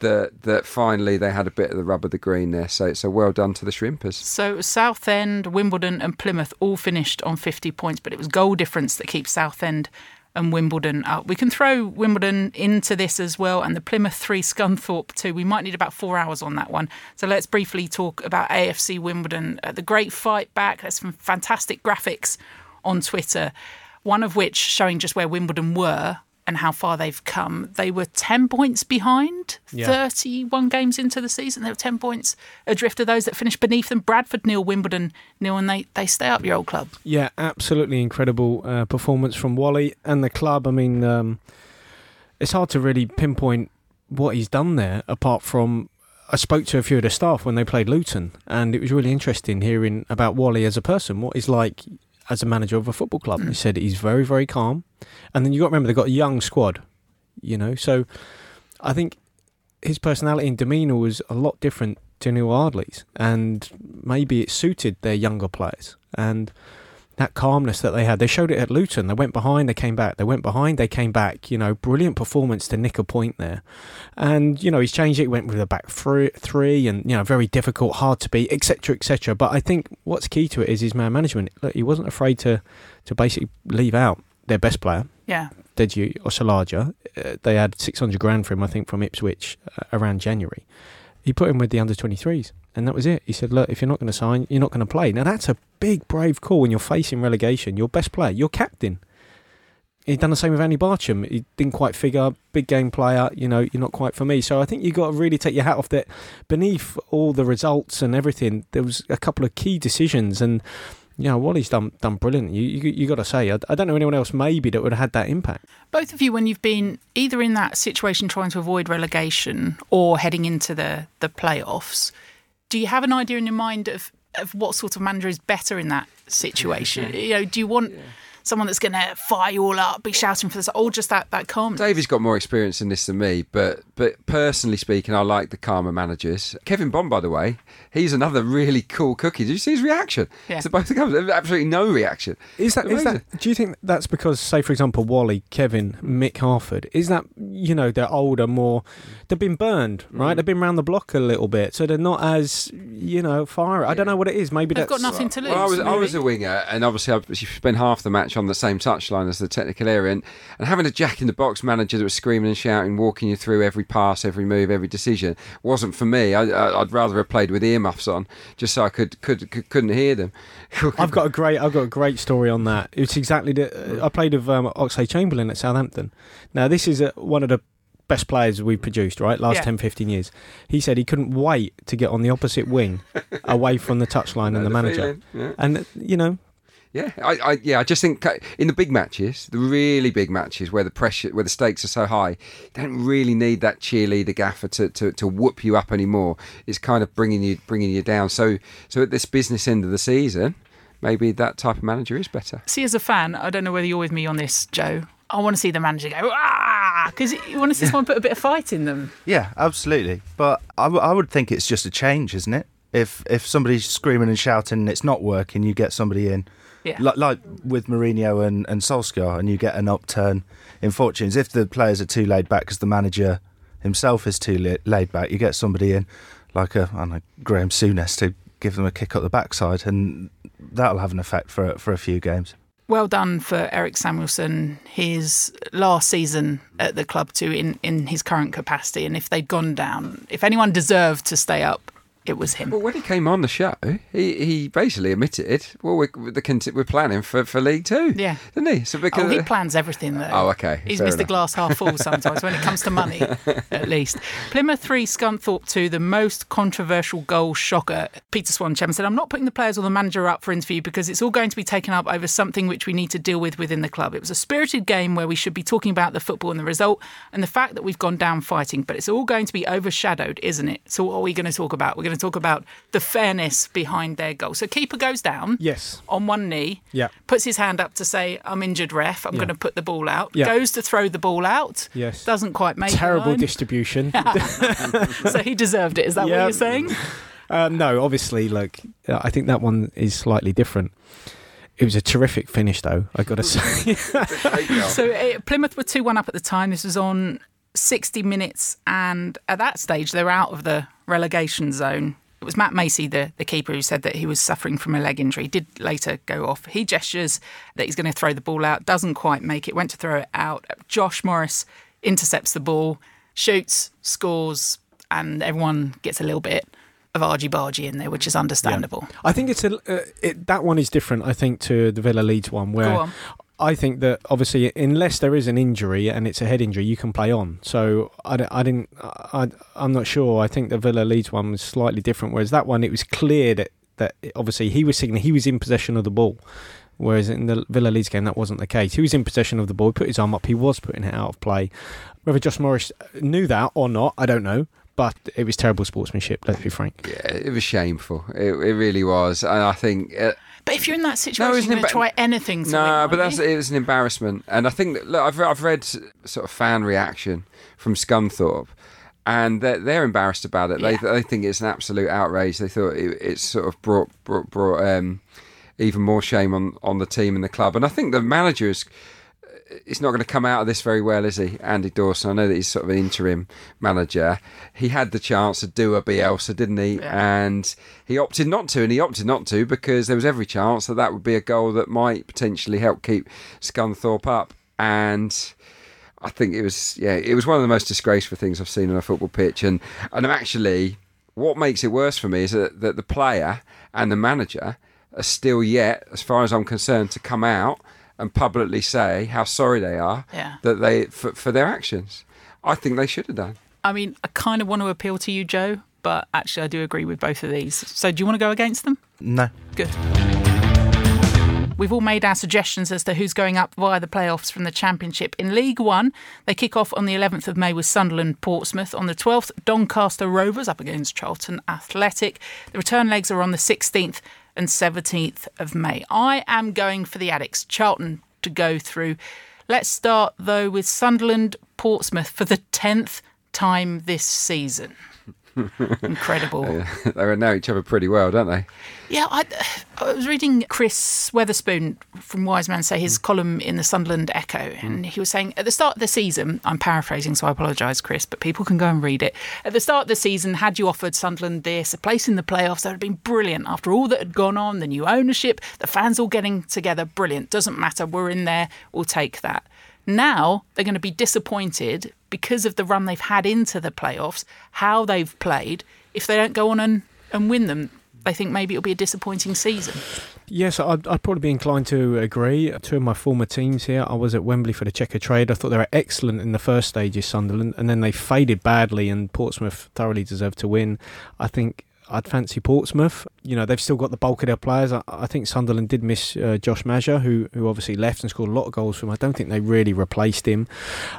Speaker 2: that that finally they had a bit of the rub of the green there. So so well done to the Shrimpers.
Speaker 1: So Southend, Wimbledon, and Plymouth all finished on 50 points, but it was goal difference that keeps Southend and Wimbledon up. We can throw Wimbledon into this as well, and the Plymouth 3 Scunthorpe 2. We might need about four hours on that one. So let's briefly talk about AFC Wimbledon. Uh, the great fight back. There's some fantastic graphics on Twitter, one of which showing just where Wimbledon were and how far they've come. They were 10 points behind,
Speaker 3: Yeah.
Speaker 1: 31 games into the season. They were 10 points adrift of those that finished beneath them. Bradford nil, Wimbledon nil, and they, they stay up your old club.
Speaker 3: Yeah, absolutely incredible uh, performance from Wally and the club. I mean, um, it's hard to really pinpoint what he's done there, apart from I spoke to a few of the staff when they played Luton, and it was really interesting hearing about Wally as a person, what he's like as a manager of a football club. Hmm. He said he's very, very calm. And then you got to remember they've got a young squad, you know. So I think his personality and demeanour was a lot different to Neal Ardley's, and maybe it suited their younger players. And that calmness that they had, they showed it at Luton. They went behind, they came back. They went behind, they came back. You know, brilliant performance to nick a point there. And you know, he's changed it. He went with a back three, three, and you know, very difficult, hard to beat, etc., etc. But I think what's key to it is his man management. Look, he wasn't afraid to to basically leave out their best player,
Speaker 1: Yeah.
Speaker 3: Deji Oshilaja. Uh, they had 600 grand for him, I think, from Ipswich uh, around January. He put him with the under 23s, and that was it. He said, Look, if you're not going to sign, you're not going to play. Now, that's a big, brave call when you're facing relegation. Your best player, your captain. He'd done the same with Andy Barcham. He didn't quite figure, big game player, you know, you're not quite for me. So I think you've got to really take your hat off that beneath all the results and everything, there was a couple of key decisions. And you know, Wally's done done brilliant. You you, you got to say, I, I don't know anyone else maybe that would have had that impact.
Speaker 1: Both of you, when you've been either in that situation trying to avoid relegation or heading into the, the playoffs, do you have an idea in your mind of, of what sort of manager is better in that situation? [LAUGHS] You know, do you want someone that's going to fire you all up, be shouting for this, or just that, that calmness?
Speaker 2: Davey's got more experience in this than me, but but personally speaking, I like the calmer managers. Kevin Bond, by the way, he's another really cool cookie. Did you see his reaction
Speaker 1: Yeah.
Speaker 2: to both the games? Absolutely no reaction.
Speaker 3: Is that is that? Do you think that's because, say, for example, Wally, Kevin, Mick Harford? Is that you know they're older, more they've been burned, right? Mm-hmm. They've been round the block a little bit, so they're not as you know fire. I don't know what it is. Maybe
Speaker 1: They've
Speaker 3: that's
Speaker 1: got nothing to lose.
Speaker 2: Well, I was I was a winger, and obviously I spent half the match on the same touchline as the technical area, and, and having a jack in the box manager that was screaming and shouting, walking you through every pass, every move, every decision wasn't for me. I, I, I'd rather have played with earmuffs on, just so I could could, could couldn't hear them. [LAUGHS]
Speaker 3: I've got a great, I've got a great story on that. It's exactly the. I played with um, Oxlade Chamberlain at Southampton. Now this is uh one of the best players we've produced, right? Last
Speaker 1: Yeah.
Speaker 3: 10, 15 years. He said he couldn't wait to get on the opposite wing, [LAUGHS] away from the touchline and the manager.
Speaker 2: yeah.
Speaker 3: And you know,
Speaker 2: Yeah, I, I yeah, I just think uh, in the big matches, the really big matches where the pressure, where the stakes are so high, you don't really need that cheerleader gaffer to, to, to whoop you up anymore. It's kind of bringing you bringing you down. So so at this business end of the season, maybe that type of manager is better.
Speaker 1: See, as a fan, I don't know whether you're with me on this, Joe. I want to see the manager go, ah, because you want to see someone put a bit of fight in them.
Speaker 4: Yeah, absolutely. But I, w- I would think it's just a change, isn't it? If if somebody's screaming and shouting and it's not working, you get somebody in.
Speaker 1: Yeah.
Speaker 4: Like, like with Mourinho and, and Solskjaer, and you get an upturn in fortunes. If the players are too laid back because the manager himself is too la- laid back, you get somebody in, like a, I don't know, Graham Souness to give them a kick up the backside, and that'll have an effect for, for a few games.
Speaker 1: Well done for Erik Samuelson, his last season at the club too, in, in his current capacity. And if they'd gone down, if anyone deserved to stay up, it was him.
Speaker 2: Well, when he came on the show, he, he basically admitted, well, we're, the, we're planning for, for League Two,
Speaker 1: Yeah.
Speaker 2: didn't he? So because
Speaker 1: Oh, he plans everything though.
Speaker 2: Oh, okay.
Speaker 1: He's Mr. Glass half full [LAUGHS] sometimes when it comes to money, at least. Plymouth 3, Scunthorpe 2, the most controversial goal shocker. Peter Swann, chairman, said, I'm not putting the players or the manager up for interview because it's all going to be taken up over something which we need to deal with within the club. It was a spirited game where we should be talking about the football and the result and the fact that we've gone down fighting, but it's all going to be overshadowed, isn't it? So what are we going to talk about? We're going to talk about the fairness behind their goal. So keeper goes down
Speaker 3: yes,
Speaker 1: on one knee,
Speaker 3: Yeah.
Speaker 1: puts his hand up to say, I'm injured, ref, I'm
Speaker 3: Yeah.
Speaker 1: going to put the ball out,
Speaker 3: Yeah.
Speaker 1: goes to throw the ball out,
Speaker 3: yes.
Speaker 1: doesn't quite make it.
Speaker 3: Terrible
Speaker 1: the
Speaker 3: distribution. [LAUGHS]
Speaker 1: so he deserved it. Is that
Speaker 3: Yeah.
Speaker 1: what you're saying?
Speaker 3: Uh, no, obviously, look, uh, I think that one is slightly different. It was a terrific finish, though. I got to [LAUGHS] say.
Speaker 1: So uh, Plymouth were 2 1 up at the time. This was on 60 minutes, and at that stage, they're out of the relegation zone. It was Matt Macey, the, the keeper, who said that he was suffering from a leg injury. He did later go off. He gestures that he's going to throw the ball out, doesn't quite make it, went to throw it out. Josh Morris intercepts the ball, shoots, scores, and everyone gets a little bit of argy bargy in there, which is understandable.
Speaker 3: I think it's a uh, it, that one is different. I think to the Villa Leeds one, where
Speaker 1: on.
Speaker 3: I think that obviously unless there is an injury and it's a head injury, you can play on. So I, I didn't. I, I'm not sure. I think the Villa Leeds one was slightly different. Whereas that one, it was clear that that obviously he was signaling he was in possession of the ball. Whereas in the Villa Leeds game, that wasn't the case. He was in possession of the ball. He put his arm up. He was putting it out of play. Whether Josh Morris knew that or not, I don't know. But it was terrible sportsmanship. Let's be frank.
Speaker 2: Yeah, it was shameful. It, it really was, and I think uh,
Speaker 1: But if you're in that situation,
Speaker 2: it's
Speaker 1: you're going to
Speaker 2: emba-
Speaker 1: try anything. To
Speaker 2: No,
Speaker 1: win,
Speaker 2: but that's it was an embarrassment, and I think that, look, I've I've read sort of fan reaction from Scunthorpe, and they're, they're embarrassed about it.
Speaker 1: Yeah.
Speaker 2: They they think it's an absolute outrage. They thought it, it's sort of brought brought, brought um, even more shame on on the team and the club. And I think the manager is. He's not going to come out of this very well, is he, Andy Dawson? I know that he's sort of an interim manager. He had the chance to do a Bielsa, didn't he?
Speaker 1: Yeah.
Speaker 2: And he opted not to, and he opted not to because there was every chance that that would be a goal that might potentially help keep Scunthorpe up. And I think it was, yeah, it was one of the most disgraceful things I've seen on a football pitch. And and I'm actually, what makes it worse for me is that, that the player and the manager are still yet, as far as I'm concerned, to come out and publicly say how sorry they are
Speaker 1: Yeah.
Speaker 2: that they for, for their actions. I think they should have done.
Speaker 1: I mean, I kind of want to appeal to you, Joe, but actually, I do agree with both of these. So, do you want to go against them?
Speaker 4: No.
Speaker 1: Good. We've all made our suggestions as to who's going up via the playoffs from the Championship. In League One, they kick off on the 11th of May with Sunderland Portsmouth. On the 12th, Doncaster Rovers up against Charlton Athletic. The return legs are on the 16th and 17th of May. I am going for the Addicks, Charlton to go through. Let's start, though, with Sunderland Portsmouth for the 10th time this season. [LAUGHS] Incredible. [LAUGHS]
Speaker 2: they know each other pretty well, don't they?
Speaker 1: Yeah, I, I was reading Chris Weatherspoon from Wise Men Say his hmm. column in the Sunderland Echo, and hmm. he was saying at the start of the season, I'm paraphrasing, so I apologise, Chris, but people can go and read it. At the start of the season, had you offered Sunderland this, a place in the playoffs, that would have been brilliant. After all that had gone on, the new ownership, the fans all getting together, brilliant. Doesn't matter, we're in there, we'll take that. Now they're going to be disappointed because of the run they've had into the playoffs, how they've played. If they don't go on and, and win them, they think maybe it'll be a disappointing season.
Speaker 3: Yes, I'd, I'd probably be inclined to agree. Two of my former teams here, I was at Wembley for the Checkatrade. I thought they were excellent in the first stages, Sunderland, and then they faded badly, and Portsmouth thoroughly deserved to win. I think I'd fancy Portsmouth. You know, they've still got the bulk of their players. I, I think Sunderland did miss uh, Josh Maja, who, who obviously left and scored a lot of goals for them. I don't think they really replaced him.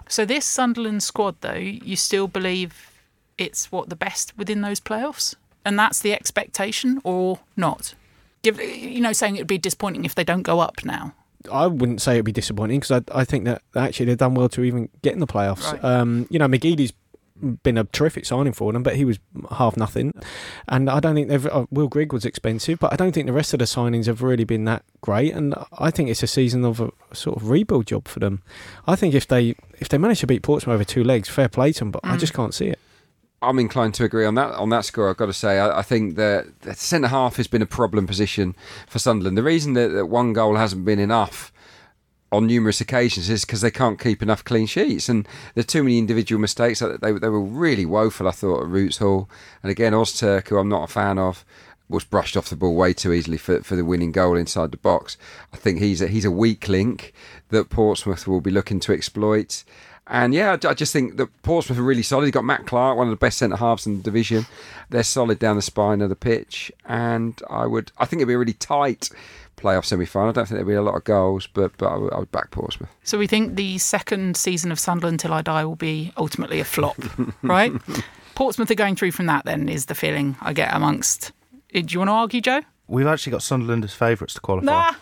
Speaker 1: So this Sunderland squad, though, you still believe it's what the best within those playoffs, and that's the expectation, or not? Give you know, saying it would be disappointing if they don't go up now.
Speaker 3: I wouldn't say it'd be disappointing because I, I think that actually they've done well to even get in the playoffs.
Speaker 1: Right.
Speaker 3: Um, you know, McGeady's been a terrific signing for them, but he was half nothing. And I don't think they've. Uh, Will Grigg was expensive, but I don't think the rest of the signings have really been that great. And I think it's a season of a sort of rebuild job for them. I think if they if they manage to beat Portsmouth over two legs, fair play to them, but I
Speaker 1: Mm.
Speaker 3: just can't see it.
Speaker 2: I'm inclined to agree on that on that score. I've got to say, I, I think that the centre half has been a problem position for Sunderland. The reason that, that one goal hasn't been enough on numerous occasions is because they can't keep enough clean sheets, and there's too many individual mistakes. They, they were really woeful, I thought, at Roots Hall, and again Ozturk, who I'm not a fan of. Was brushed off the ball way too easily for, for the winning goal inside the box. I think he's a, he's a weak link that Portsmouth will be looking to exploit. And yeah, I I just think that Portsmouth are really solid. You've got Matt Clarke, one of the best centre halves in the division. They're solid down the spine of the pitch, and I would, I think it'd be a really tight playoff semi-final. I don't think there'll be a lot of goals, but but I would, I would back Portsmouth.
Speaker 1: So we think the second season of Sunderland Till I Die will be ultimately a flop, [LAUGHS] right? Portsmouth are going through from that. Then is the feeling I get amongst. Do you want to argue, Joe?
Speaker 4: We've actually got Sunderland as favourites to qualify. [LAUGHS]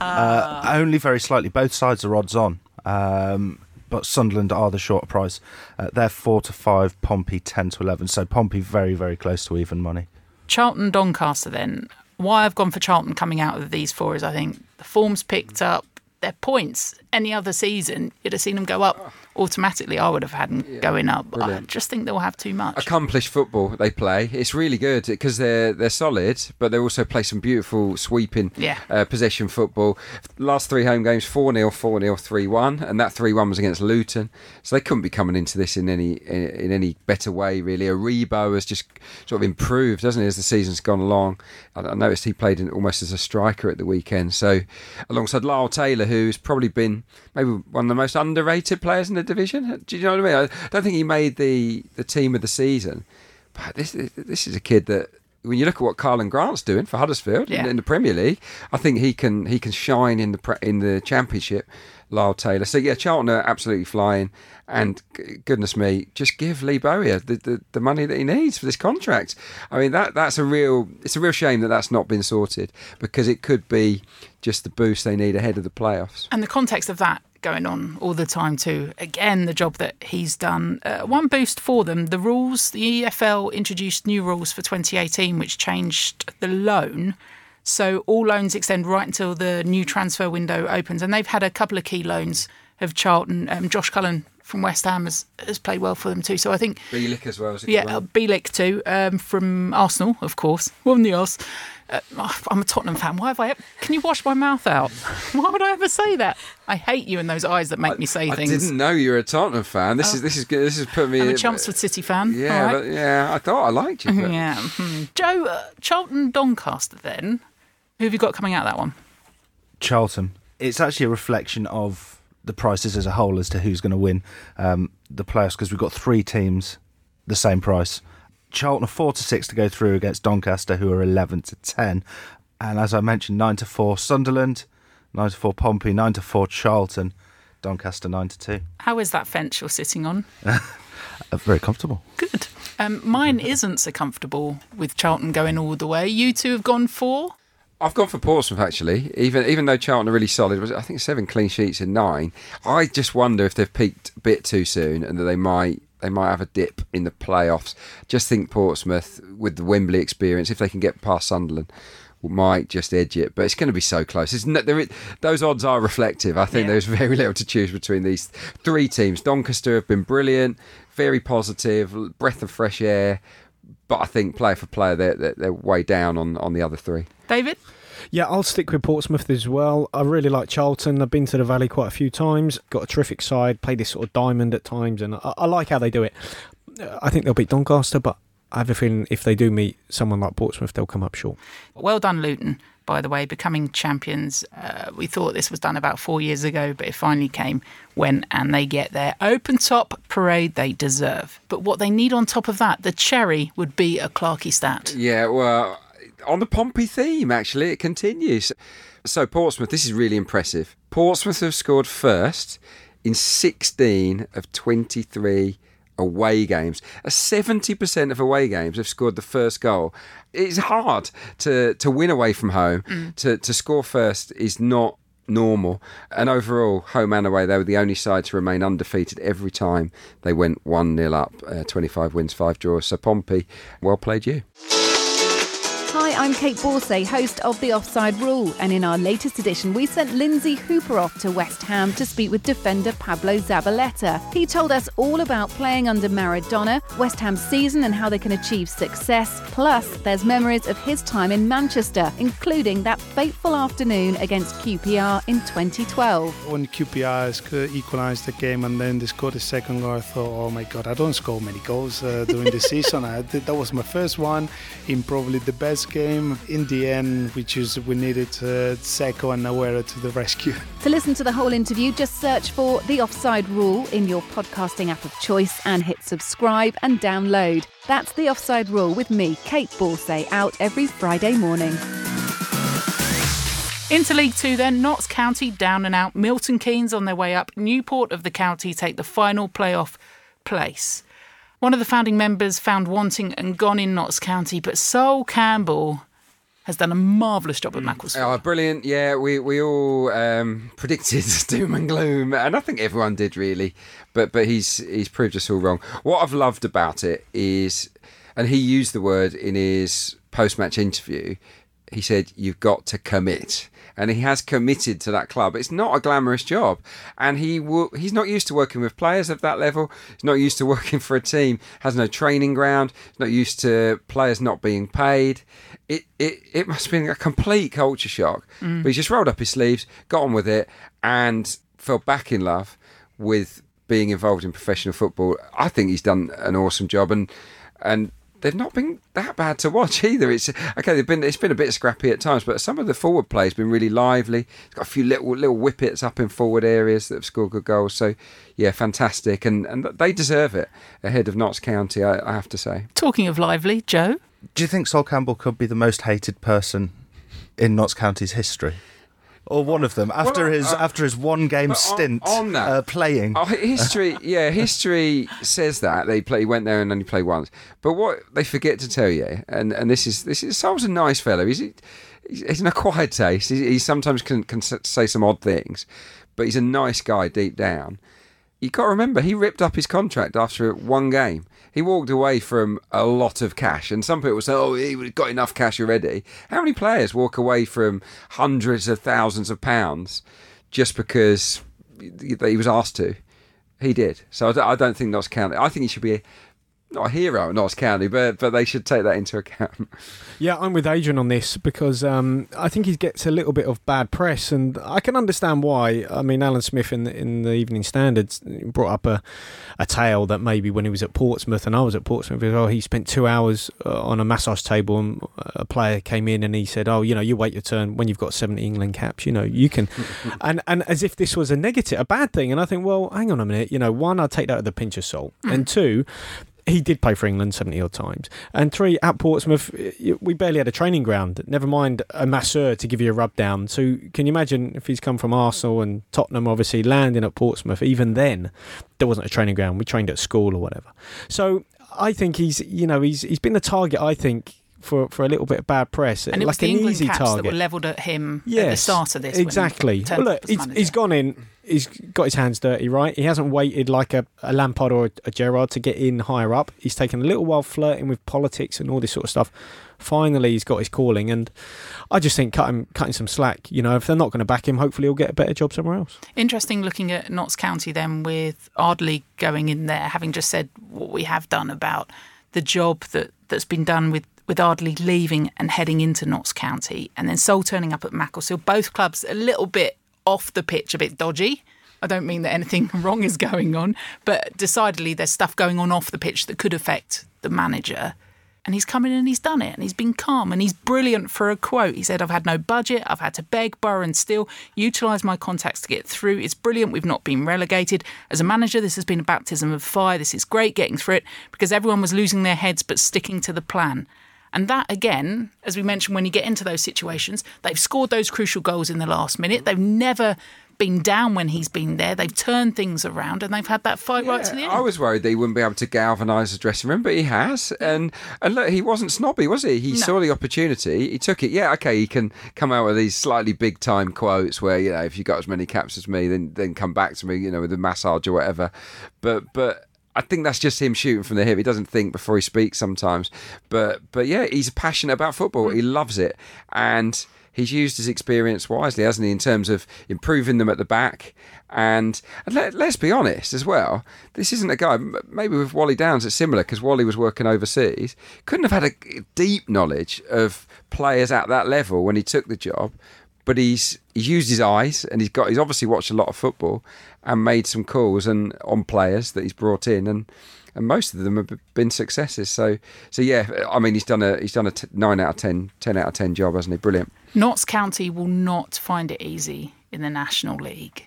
Speaker 4: Uh, only very slightly. Both sides are odds on. Um, but Sunderland are the shorter price. Uh, they're 4 to 5, Pompey 10 to 11. So Pompey very, very close to even money.
Speaker 1: Charlton Doncaster then. Why I've gone for Charlton coming out of these four is I think the form's picked up, their points. Any other season, you'd have seen them go up automatically. I would have had them going up. I just think they'll have too much.
Speaker 2: Accomplished football they play. It's really good because they're they're solid, but they also play some beautiful sweeping
Speaker 1: Yeah.
Speaker 2: uh, possession football. Last three home games 4 0, 4 0, 3 1, and that 3 1 was against Luton. So they couldn't be coming into this in any in, in any better way, really. Aribo has just sort of improved, doesn't he, as the season's gone along. I, I noticed he played in, almost as a striker at the weekend. So alongside Lyle Taylor, who's probably been maybe one of the most underrated players in the division. Do you know what I mean? I don't think he made the, the team of the season. But this this is a kid that when you look at what Karlan Grant's doing for Huddersfield in,
Speaker 1: Yeah.
Speaker 2: in the Premier League, I think he can he can shine in the in the Championship Lyle Taylor. So yeah, Charlton are absolutely flying, and goodness me, just give Lee Bowyer the, the, the money that he needs for this contract. I mean that that's a real it's a real shame that that's not been sorted because it could be just the boost they need ahead of the playoffs.
Speaker 1: And the context of that going on all the time too. Again, the job that he's done. Uh, one boost for them: the rules. The EFL introduced new rules for 2018, which changed the loan. So all loans extend right until the new transfer window opens, and they've had a couple of key loans of Charlton. Um, Josh Cullen from West Ham has, has played well for them too. So I think
Speaker 2: Bielik as well. As
Speaker 1: yeah, uh, Bielik too um, from Arsenal, of course. Well, Nios. Uh, I'm a Tottenham fan. Why have I? Can you wash my mouth out? [LAUGHS] Why would I ever say that? I hate you and those eyes that make me say
Speaker 2: I
Speaker 1: things.
Speaker 2: I didn't know you were a Tottenham fan. This is this is good. This has put me.
Speaker 1: I'm a Chelmsford City fan.
Speaker 2: Yeah,
Speaker 1: all right?
Speaker 2: but, yeah. I thought I liked you. But
Speaker 1: yeah. hmm. Joe, uh, Charlton Doncaster. Then, who have you got coming out that one?
Speaker 4: Charlton. It's actually a reflection of the prices as a whole as to who's going to win um, the playoffs because we've got three teams the same price. Charlton are four to six to go through against Doncaster, who are eleven to ten, and as I mentioned, nine to four Sunderland, nine to four Pompey, nine to four Charlton, Doncaster nine to two.
Speaker 1: How is that fence you're sitting on? [LAUGHS]
Speaker 4: Uh, very comfortable.
Speaker 1: Good. Um, mine isn't so comfortable with Charlton going all the way. You two have gone four.
Speaker 2: I've gone for Portsmouth actually. Even even though Charlton are really solid, was I think seven clean sheets in nine. I just wonder if they've peaked a bit too soon and that they might they might have a dip in the playoffs. Just think Portsmouth with the Wembley experience, if they can get past Sunderland, might just edge it. But it's going to be so close. It's no, there, is- those odds are reflective. I think
Speaker 1: Yeah.
Speaker 2: there's [LAUGHS] very little to choose between these three teams. Doncaster have been brilliant, very positive, breath of fresh air. But I think player for player, they're, they're, they're way down on, on the other three.
Speaker 1: David?
Speaker 3: Yeah, I'll stick with Portsmouth as well. I really like Charlton. I've been to the Valley quite a few times. Got a terrific side. Play this sort of diamond at times, and I, I like how they do it. I think they'll beat Doncaster, but I have a feeling if they do meet someone like Portsmouth, they'll come up short.
Speaker 1: Well done, Luton, by the way, becoming champions. Uh, we thought this was done about four years ago, but it finally came when and they get their open top parade they deserve. But what they need on top of that, the cherry, would be a Clarkey stat.
Speaker 2: Yeah, well, on the Pompey theme, actually, it continues. So, Portsmouth, this is really impressive. Portsmouth have scored first in 16 of 23 away games. A 70% of away games have scored the first goal. It's hard to, to win away from home. To, to score first is not normal. And overall, home and away, they were the only side to remain undefeated every time they went 1 0 up, uh, 25 wins, 5 draws. So, Pompey, well played you.
Speaker 6: I'm Kait Borsay, host of The Offside Rule, and in our latest edition, we sent Lynsey Hooper off to West Ham to speak with defender Pablo Zabaleta. He told us all about playing under Maradona, West Ham's season, and how they can achieve success. Plus, there's memories of his time in Manchester, including that fateful afternoon against QPR in 2012.
Speaker 7: When QPR equalised the game and then they scored a second goal, I thought, oh my god, I don't score many goals uh, during the [LAUGHS] season. I that was my first one in probably the best game. In the end, we choose we needed uh, Dzeko and Agüero to the rescue. [LAUGHS]
Speaker 6: To listen to the whole interview, just search for The Offside Rule in your podcasting app of choice and hit subscribe and download. That's The Offside Rule with me, Kait Borsay, out every Friday morning.
Speaker 1: Into League Two, then, Notts County down and out. Milton Keynes on their way up. Newport of the county take the final playoff place. One of the founding members found wanting and gone in Notts County, but Sol Campbell has done a marvellous job at Macclesfield.
Speaker 2: Oh, brilliant! Yeah, we we all um, [LAUGHS] predicted [LAUGHS] doom and gloom, and I think everyone did really. But but he's he's proved us all wrong. What I've loved about it is, and he used the word in his post match interview. He said, "You've got to commit." And he has committed to that club. It's not a glamorous job, and he will, he's not used to working with players of that level. He's not used to [LAUGHS] working for a team. Has no training ground. He's not used to players not being paid it, it, it must have been a complete culture shock. Mm. But he just rolled up his sleeves, got on with it, and fell back in love with being involved in professional football. I think he's done an awesome job, and and they've not been that bad to watch [LAUGHS] either. It's okay. They've been it's been a bit scrappy at times, but some of the forward play has been really lively. It's got a few little little whippets up in forward areas that have scored good goals. So yeah, fantastic, and and they deserve it ahead of Notts County. I, I have to say.
Speaker 1: Talking of lively, Joe,
Speaker 4: Do you think Sol Campbell could be the most hated person in Notts County's history? Or one of them after
Speaker 2: Well,
Speaker 4: his
Speaker 2: uh,
Speaker 4: after his one game
Speaker 2: but on-
Speaker 4: stint
Speaker 2: on that-
Speaker 4: uh, playing.
Speaker 2: Oh, history, [LAUGHS] yeah, history says that they play. He went there and only played once. But what they forget to tell you, and, and this is this is Sol's a nice fellow. He's he's, he's an acquired taste. He, he sometimes can, can say some odd things, but he's a nice guy deep down. You got to remember, he ripped up his contract after one game. He walked away from a lot of cash, and some people say, "Oh, he got enough cash already." How many players walk away from hundreds of thousands of pounds just because he was asked to? He did. So I don't, think that's counted. I think he should be not a hero at Notts County, but but they should take that into account. [LAUGHS]
Speaker 3: Yeah, I'm with Adrian on this because um, I think he gets a little bit of bad press, and I can understand why. I mean, Alan Smith in the, in the Evening Standard brought up a, a tale that maybe when he was at Portsmouth and I was at Portsmouth, as well, he spent two hours uh, on a massage table, and a player came in and he said, "Oh, you know, you wait your turn when you've got 70 England caps. You know, you can," [LAUGHS] and and as if this was a negative, a bad thing. And I think, well, hang on a minute. You know, one, I take that with a pinch of salt, and two he did play for England 70 odd times. And three, at Portsmouth, we barely had a training ground, never mind a masseur to give you a rub down. So, can you imagine if he's come from Arsenal and Tottenham, obviously landing at Portsmouth? Even then, there wasn't a training ground. We trained at school or whatever. So, I think he's, you know, he's he's been the target, I think. For, for a little bit of bad press,
Speaker 1: And it
Speaker 3: like
Speaker 1: was the
Speaker 3: an
Speaker 1: England
Speaker 3: easy
Speaker 1: caps
Speaker 3: target.
Speaker 1: that were levelled at him at the start of this.
Speaker 3: Exactly. Well, look, he's, he's gone in. He's got his hands dirty, right? He hasn't waited like a, a Lampard or a, a Gerrard to get in higher up. He's taken a little while flirting with politics and all this sort of stuff. Finally, he's got his calling, and I just think cutting some slack. You know, if they're not going to back him, hopefully he'll get a better job somewhere else.
Speaker 1: Interesting looking at Notts County then with Ardley going in there, having just said what we have done about the job that, that's been done with, with Ardley leaving and heading into Notts County, and then Sol turning up at Macclesfield. Both clubs a little bit off the pitch, a bit dodgy. I don't mean that anything [LAUGHS] wrong is going on, but decidedly there's stuff going on off the pitch that could affect the manager. And he's come in and he's done it and he's been calm and he's brilliant for a quote. He said, I've had no budget, I've had to beg, borrow, and steal, utilise my contacts to get through. It's brilliant. We've not been relegated. As a manager, this has been a baptism of fire. This is great getting through it because everyone was losing their heads but sticking to the plan. And that, again, as we mentioned, when you get into those situations, they've scored those crucial goals in the last minute. They've never been down when he's been there. They've turned things around and they've had that fight right to the end.
Speaker 2: I was worried that he wouldn't be able to galvanise the dressing room, but he has. And and look, he wasn't snobby, was he? He
Speaker 1: No.
Speaker 2: saw the opportunity, he took it. Yeah, okay, he can come out with these slightly big time quotes where you know if you got as many caps as me, then then come back to me, you know, with a massage or whatever. But but. I think that's just him shooting from the hip. He doesn't think before he speaks sometimes, but but yeah, he's passionate about football. Hmm. He loves it, and he's used his experience wisely, hasn't he, in terms of improving them at the back. And, and let, let's be honest as well, this isn't a guy, maybe with Wally Downes it's similar because Wally was working overseas, couldn't have had a deep knowledge of players at that level when he took the job. But he's he's used his eyes and he's got he's obviously watched a lot of football and made some calls and on players that he's brought in and and most of them have been successes. So so yeah, I mean he's done a he's done a t- nine out of 10, 10 out of ten job, hasn't he? Brilliant.
Speaker 1: Notts County will not find it easy in the National League.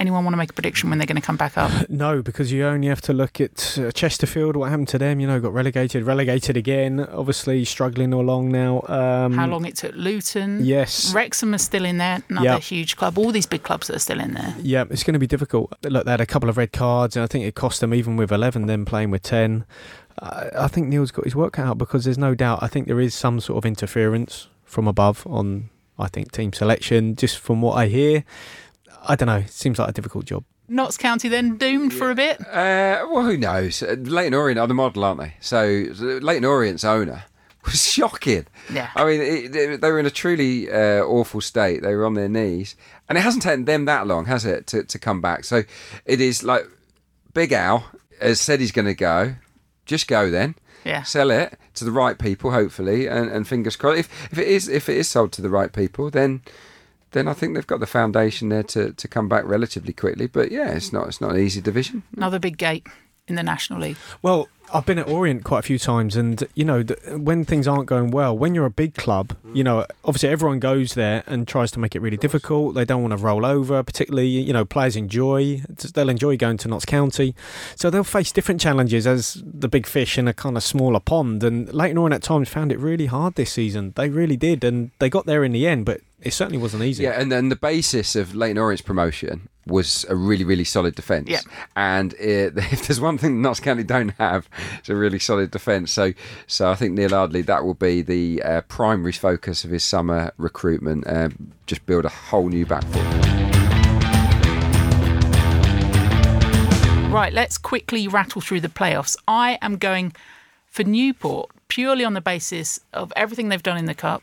Speaker 1: Anyone want to make a prediction when they're going to come back up? [LAUGHS]
Speaker 3: No, because you only have to look at uh, Chesterfield. What happened to them? You know, got relegated, relegated again. Obviously, struggling all along now. Um,
Speaker 1: How long it took Luton?
Speaker 3: Yes.
Speaker 1: Wrexham are still in there, another
Speaker 3: Yeah.
Speaker 1: huge club. All these big clubs that are still in there.
Speaker 3: Yeah, it's going to be difficult. Look, they had a couple of red cards, and I think it cost them even with eleven, then playing with ten. I I think Neal's got his work out because there's no doubt. I think there is some sort of interference from above on. I think team selection. Just from what I hear, I don't know. Seems like a difficult job.
Speaker 1: Notts County then doomed for a bit.
Speaker 2: Uh, well, who knows? Uh, Leyton Orient are the model, aren't they? So so Leyton Orient's owner [LAUGHS] was shocking.
Speaker 1: Yeah.
Speaker 2: I mean, it, they, they were in a truly uh, awful state. They were on their knees, and it hasn't taken them that long, has it, to, to come back? So it is like Big Al has said he's going to go. Just go then.
Speaker 1: Yeah.
Speaker 2: Sell it to the right people, hopefully, and, and fingers crossed. If if it is if it is sold to the right people, then then I think they've got the foundation there to, to come back relatively quickly. But yeah, it's not it's not an easy division.
Speaker 1: Another big gate in the National League.
Speaker 3: Well, I've been at Orient quite a few times, and you know, th- when things aren't going well, when you're a big club, mm. you know, obviously everyone goes there and tries to make it really difficult. They don't want to roll over, particularly, you know, players enjoy, they'll enjoy going to Notts County. So they'll face different challenges as the big fish in a kind of smaller pond. And Leyton Orient at times found it really hard this season. They really did, and they got there in the end, but It certainly wasn't easy.
Speaker 2: Yeah, and then the basis of Leyton Orient promotion was a really, really solid defence.
Speaker 1: Yeah.
Speaker 2: And it, [LAUGHS] if there's one thing Notts County don't have, it's a really solid defence. So, so I think Neal Ardley that will be the uh, primary focus of his summer recruitment. Uh, just build a whole new back foot.
Speaker 1: Right, let's quickly rattle through the playoffs. I am going for Newport purely on the basis of everything they've done in the cup,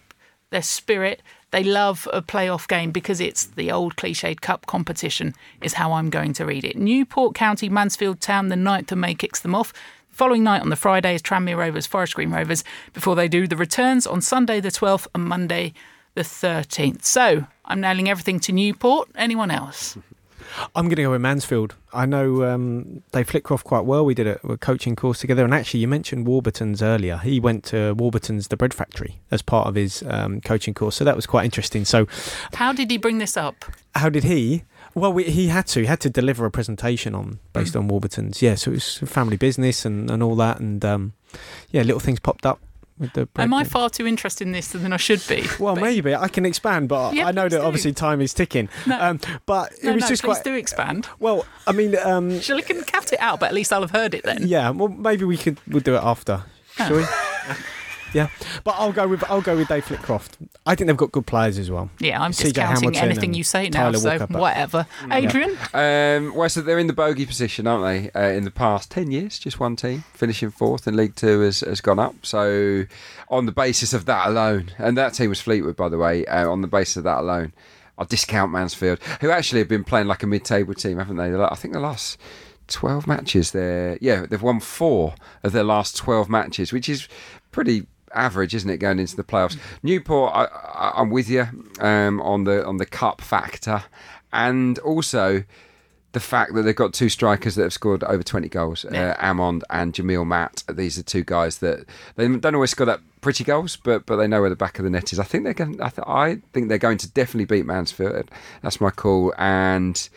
Speaker 1: their spirit. They love a playoff game because it's the old cliched cup competition, is how I'm going to read it. Newport County, Mansfield Town, the 9th of May kicks them off. Following night on the Friday is Tranmere Rovers, Forest Green Rovers, before they do the returns on Sunday the 12th and Monday the 13th. So I'm nailing everything to Newport. Anyone else?
Speaker 3: I'm going to go with Mansfield. I know um, they flicker off quite well. We did a, a, coaching course together, and actually, you mentioned Warburton's earlier. He went to Warburton's, the bread factory, as part of his um, coaching course, so that was quite interesting. So,
Speaker 1: how did he bring this up?
Speaker 3: How did he? Well, we, he had to. He had to deliver a presentation on based mm. on Warburton's. Yeah, so it was family business and, and all that, and um, yeah, little things popped up with the
Speaker 1: Am I far too interested in this than I should be?
Speaker 3: Well, but maybe I can expand, but yeah, I know that do. obviously time is ticking.
Speaker 1: No,
Speaker 3: um, but
Speaker 1: no,
Speaker 3: it was
Speaker 1: no,
Speaker 3: just quite.
Speaker 1: do expand. [LAUGHS]
Speaker 3: Well, I mean, um,
Speaker 1: shall I can cut it out? But at least I'll have heard it then.
Speaker 3: Yeah. Well, maybe we could we'll do it after. Oh. Shall we? [LAUGHS] Yeah, but I'll go with I'll go with Dave Flitcroft. I think they've got good players as well.
Speaker 1: Yeah, I'm discounting anything you say now, Tyler so Walker, whatever. Adrian,
Speaker 2: um, well, so they're in the bogey position, aren't they? Uh, in the past ten years, just one team finishing fourth in League Two has, has gone up. So, on the basis of that alone, and that team was Fleetwood, by the way. Uh, on the basis of that alone, I'll discount Mansfield, who actually have been playing like a mid-table team, haven't they? I think the last. 12 matches there. Yeah, they've won four of their last 12 matches, which is pretty average, isn't it, going into the playoffs? Newport, I, am with you um, on the on the cup factor, and also the fact that they've got two strikers that have scored over 20 goals, yeah. uh, Amond and Jamille Matt. These are two guys that they don't always score that pretty goals, but but they know where the back of the net is. I think they're going. I, th- I think they're going to definitely beat Mansfield. That's my call, and.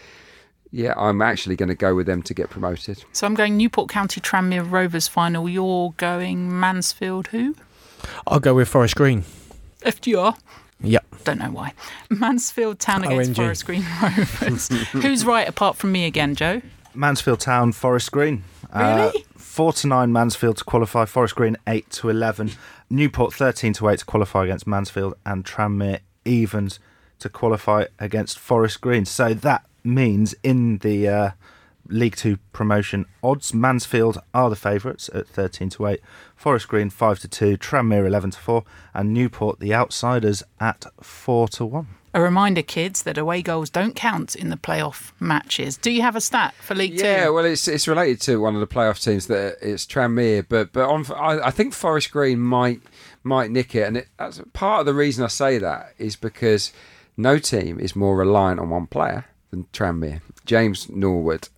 Speaker 2: Yeah, I'm actually going to go with them to get promoted.
Speaker 1: So I'm going Newport County Tranmere Rovers final. You're going Mansfield who?
Speaker 3: I'll go with Forest Green.
Speaker 1: FGR.
Speaker 3: Yep.
Speaker 1: Don't know why. Mansfield Town against ONG. Forest Green [LAUGHS] Rovers. Who's right apart from me again, Joe?
Speaker 4: Mansfield Town, Forest Green.
Speaker 1: Uh, really? Uh,
Speaker 4: four to nine Mansfield to qualify. Forest Green eight to eleven. Newport thirteen to eight to qualify against Mansfield, and Tranmere evens to qualify against Forest Green. So that means in the uh, League Two promotion odds. Mansfield are the favourites at thirteen to eight. Forest Green five to two. Tranmere eleven to four, and Newport the outsiders at four to one.
Speaker 1: A reminder, kids, that away goals don't count in the playoff matches. Do you have a stat for League
Speaker 2: yeah,
Speaker 1: Two?
Speaker 2: Yeah, well, it's it's related to one of the playoff teams that it's Tranmere, but but on I, I think Forest Green might might nick it, and it, that's part of the reason I say that is because no team is more reliant on one player than Tranmere. James Norwood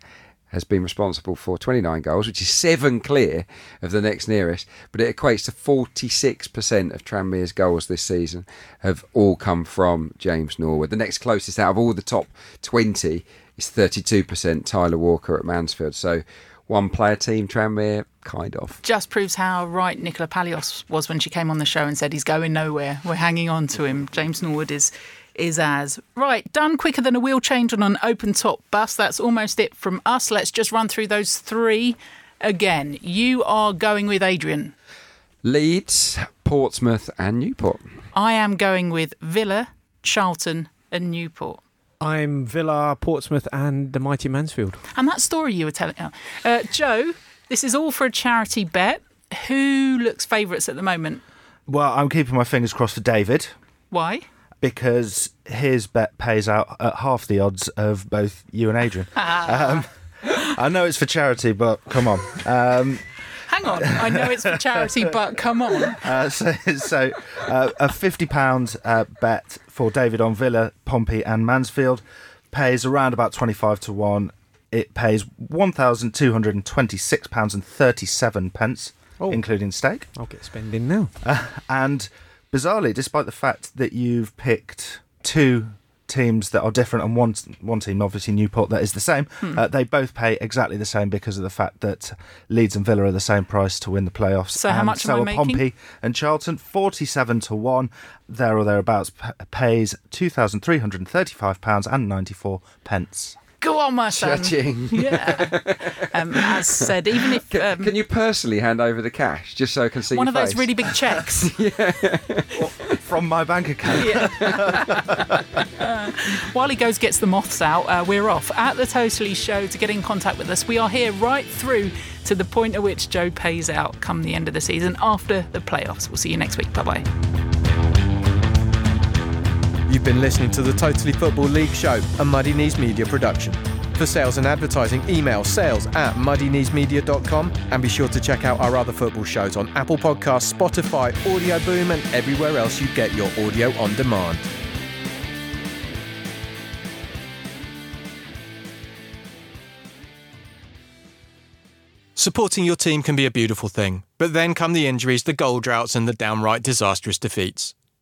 Speaker 2: has been responsible for 29 goals, which is seven clear of the next nearest, but it equates to 46% of Tranmere's goals this season have all come from James Norwood. The next closest out of all the top 20 is 32% Tyler Walker at Mansfield. So one player team, Tranmere, kind of.
Speaker 1: Just proves how right Nicola Palios was when she came on the show and said he's going nowhere. We're hanging on to him. James Norwood is is as. Right, done quicker than a wheel change on an open top bus. That's almost it from us. Let's just run through those three again. You are going with Adrian.
Speaker 2: Leeds, Portsmouth, and Newport.
Speaker 1: I am going with Villa, Charlton, and Newport.
Speaker 3: I'm Villa, Portsmouth, and the mighty Mansfield.
Speaker 1: And that story you were telling. Uh, uh Joe, this is all for a charity bet. Who looks favourites at the moment?
Speaker 4: Well, I'm keeping my fingers crossed for David.
Speaker 1: Why?
Speaker 4: Because his bet pays out at half the odds of both you and Adrian. [LAUGHS] um, I know it's for charity, but come on. Um,
Speaker 1: Hang on, I know it's for charity, [LAUGHS] but come on.
Speaker 4: Uh, so, so uh, a fifty pound uh, bet for David on Villa, Pompey, and Mansfield pays around about twenty five to one. It pays one thousand two hundred and twenty six pounds and thirty seven pence, oh. including stake.
Speaker 3: I'll get spending now.
Speaker 4: Uh, and bizarrely, despite the fact that you've picked two teams that are different, and one one team, obviously Newport, that is the same.
Speaker 1: Hmm.
Speaker 4: Uh, they both pay exactly the same because of the fact that Leeds and Villa are the same price to win the playoffs.
Speaker 1: So how
Speaker 4: and
Speaker 1: much am
Speaker 4: so
Speaker 1: I
Speaker 4: are
Speaker 1: making?
Speaker 4: Pompey and Charlton, forty-seven to one, there or thereabouts, p- pays two thousand three hundred and thirty-five pounds and ninety-four pence.
Speaker 1: Go on, my son.
Speaker 2: Cha-ching. [LAUGHS]
Speaker 1: Yeah. Um, as said, even if
Speaker 2: Can,
Speaker 1: um,
Speaker 2: can you personally hand over the cash just so I can see
Speaker 1: one
Speaker 2: your
Speaker 1: of those
Speaker 2: face?
Speaker 1: really big checks. [LAUGHS] Yeah.
Speaker 4: From my bank account. Yeah. [LAUGHS]
Speaker 1: While he goes gets the moths out, uh, we're off at the Totally Show to get in contact with us. We are here right through to the point at which Joe pays out come the end of the season after the playoffs. We'll see you next week. Bye bye.
Speaker 5: You've been listening to the Totally Football League show, a Muddy Knees Media production. For sales and advertising, email sales at muddykneesmedia.com and be sure to check out our other football shows on Apple Podcasts, Spotify, Audioboom, and everywhere else you get your audio on demand. Supporting your team can be a beautiful thing, but then come the injuries, the goal droughts, and the downright disastrous defeats.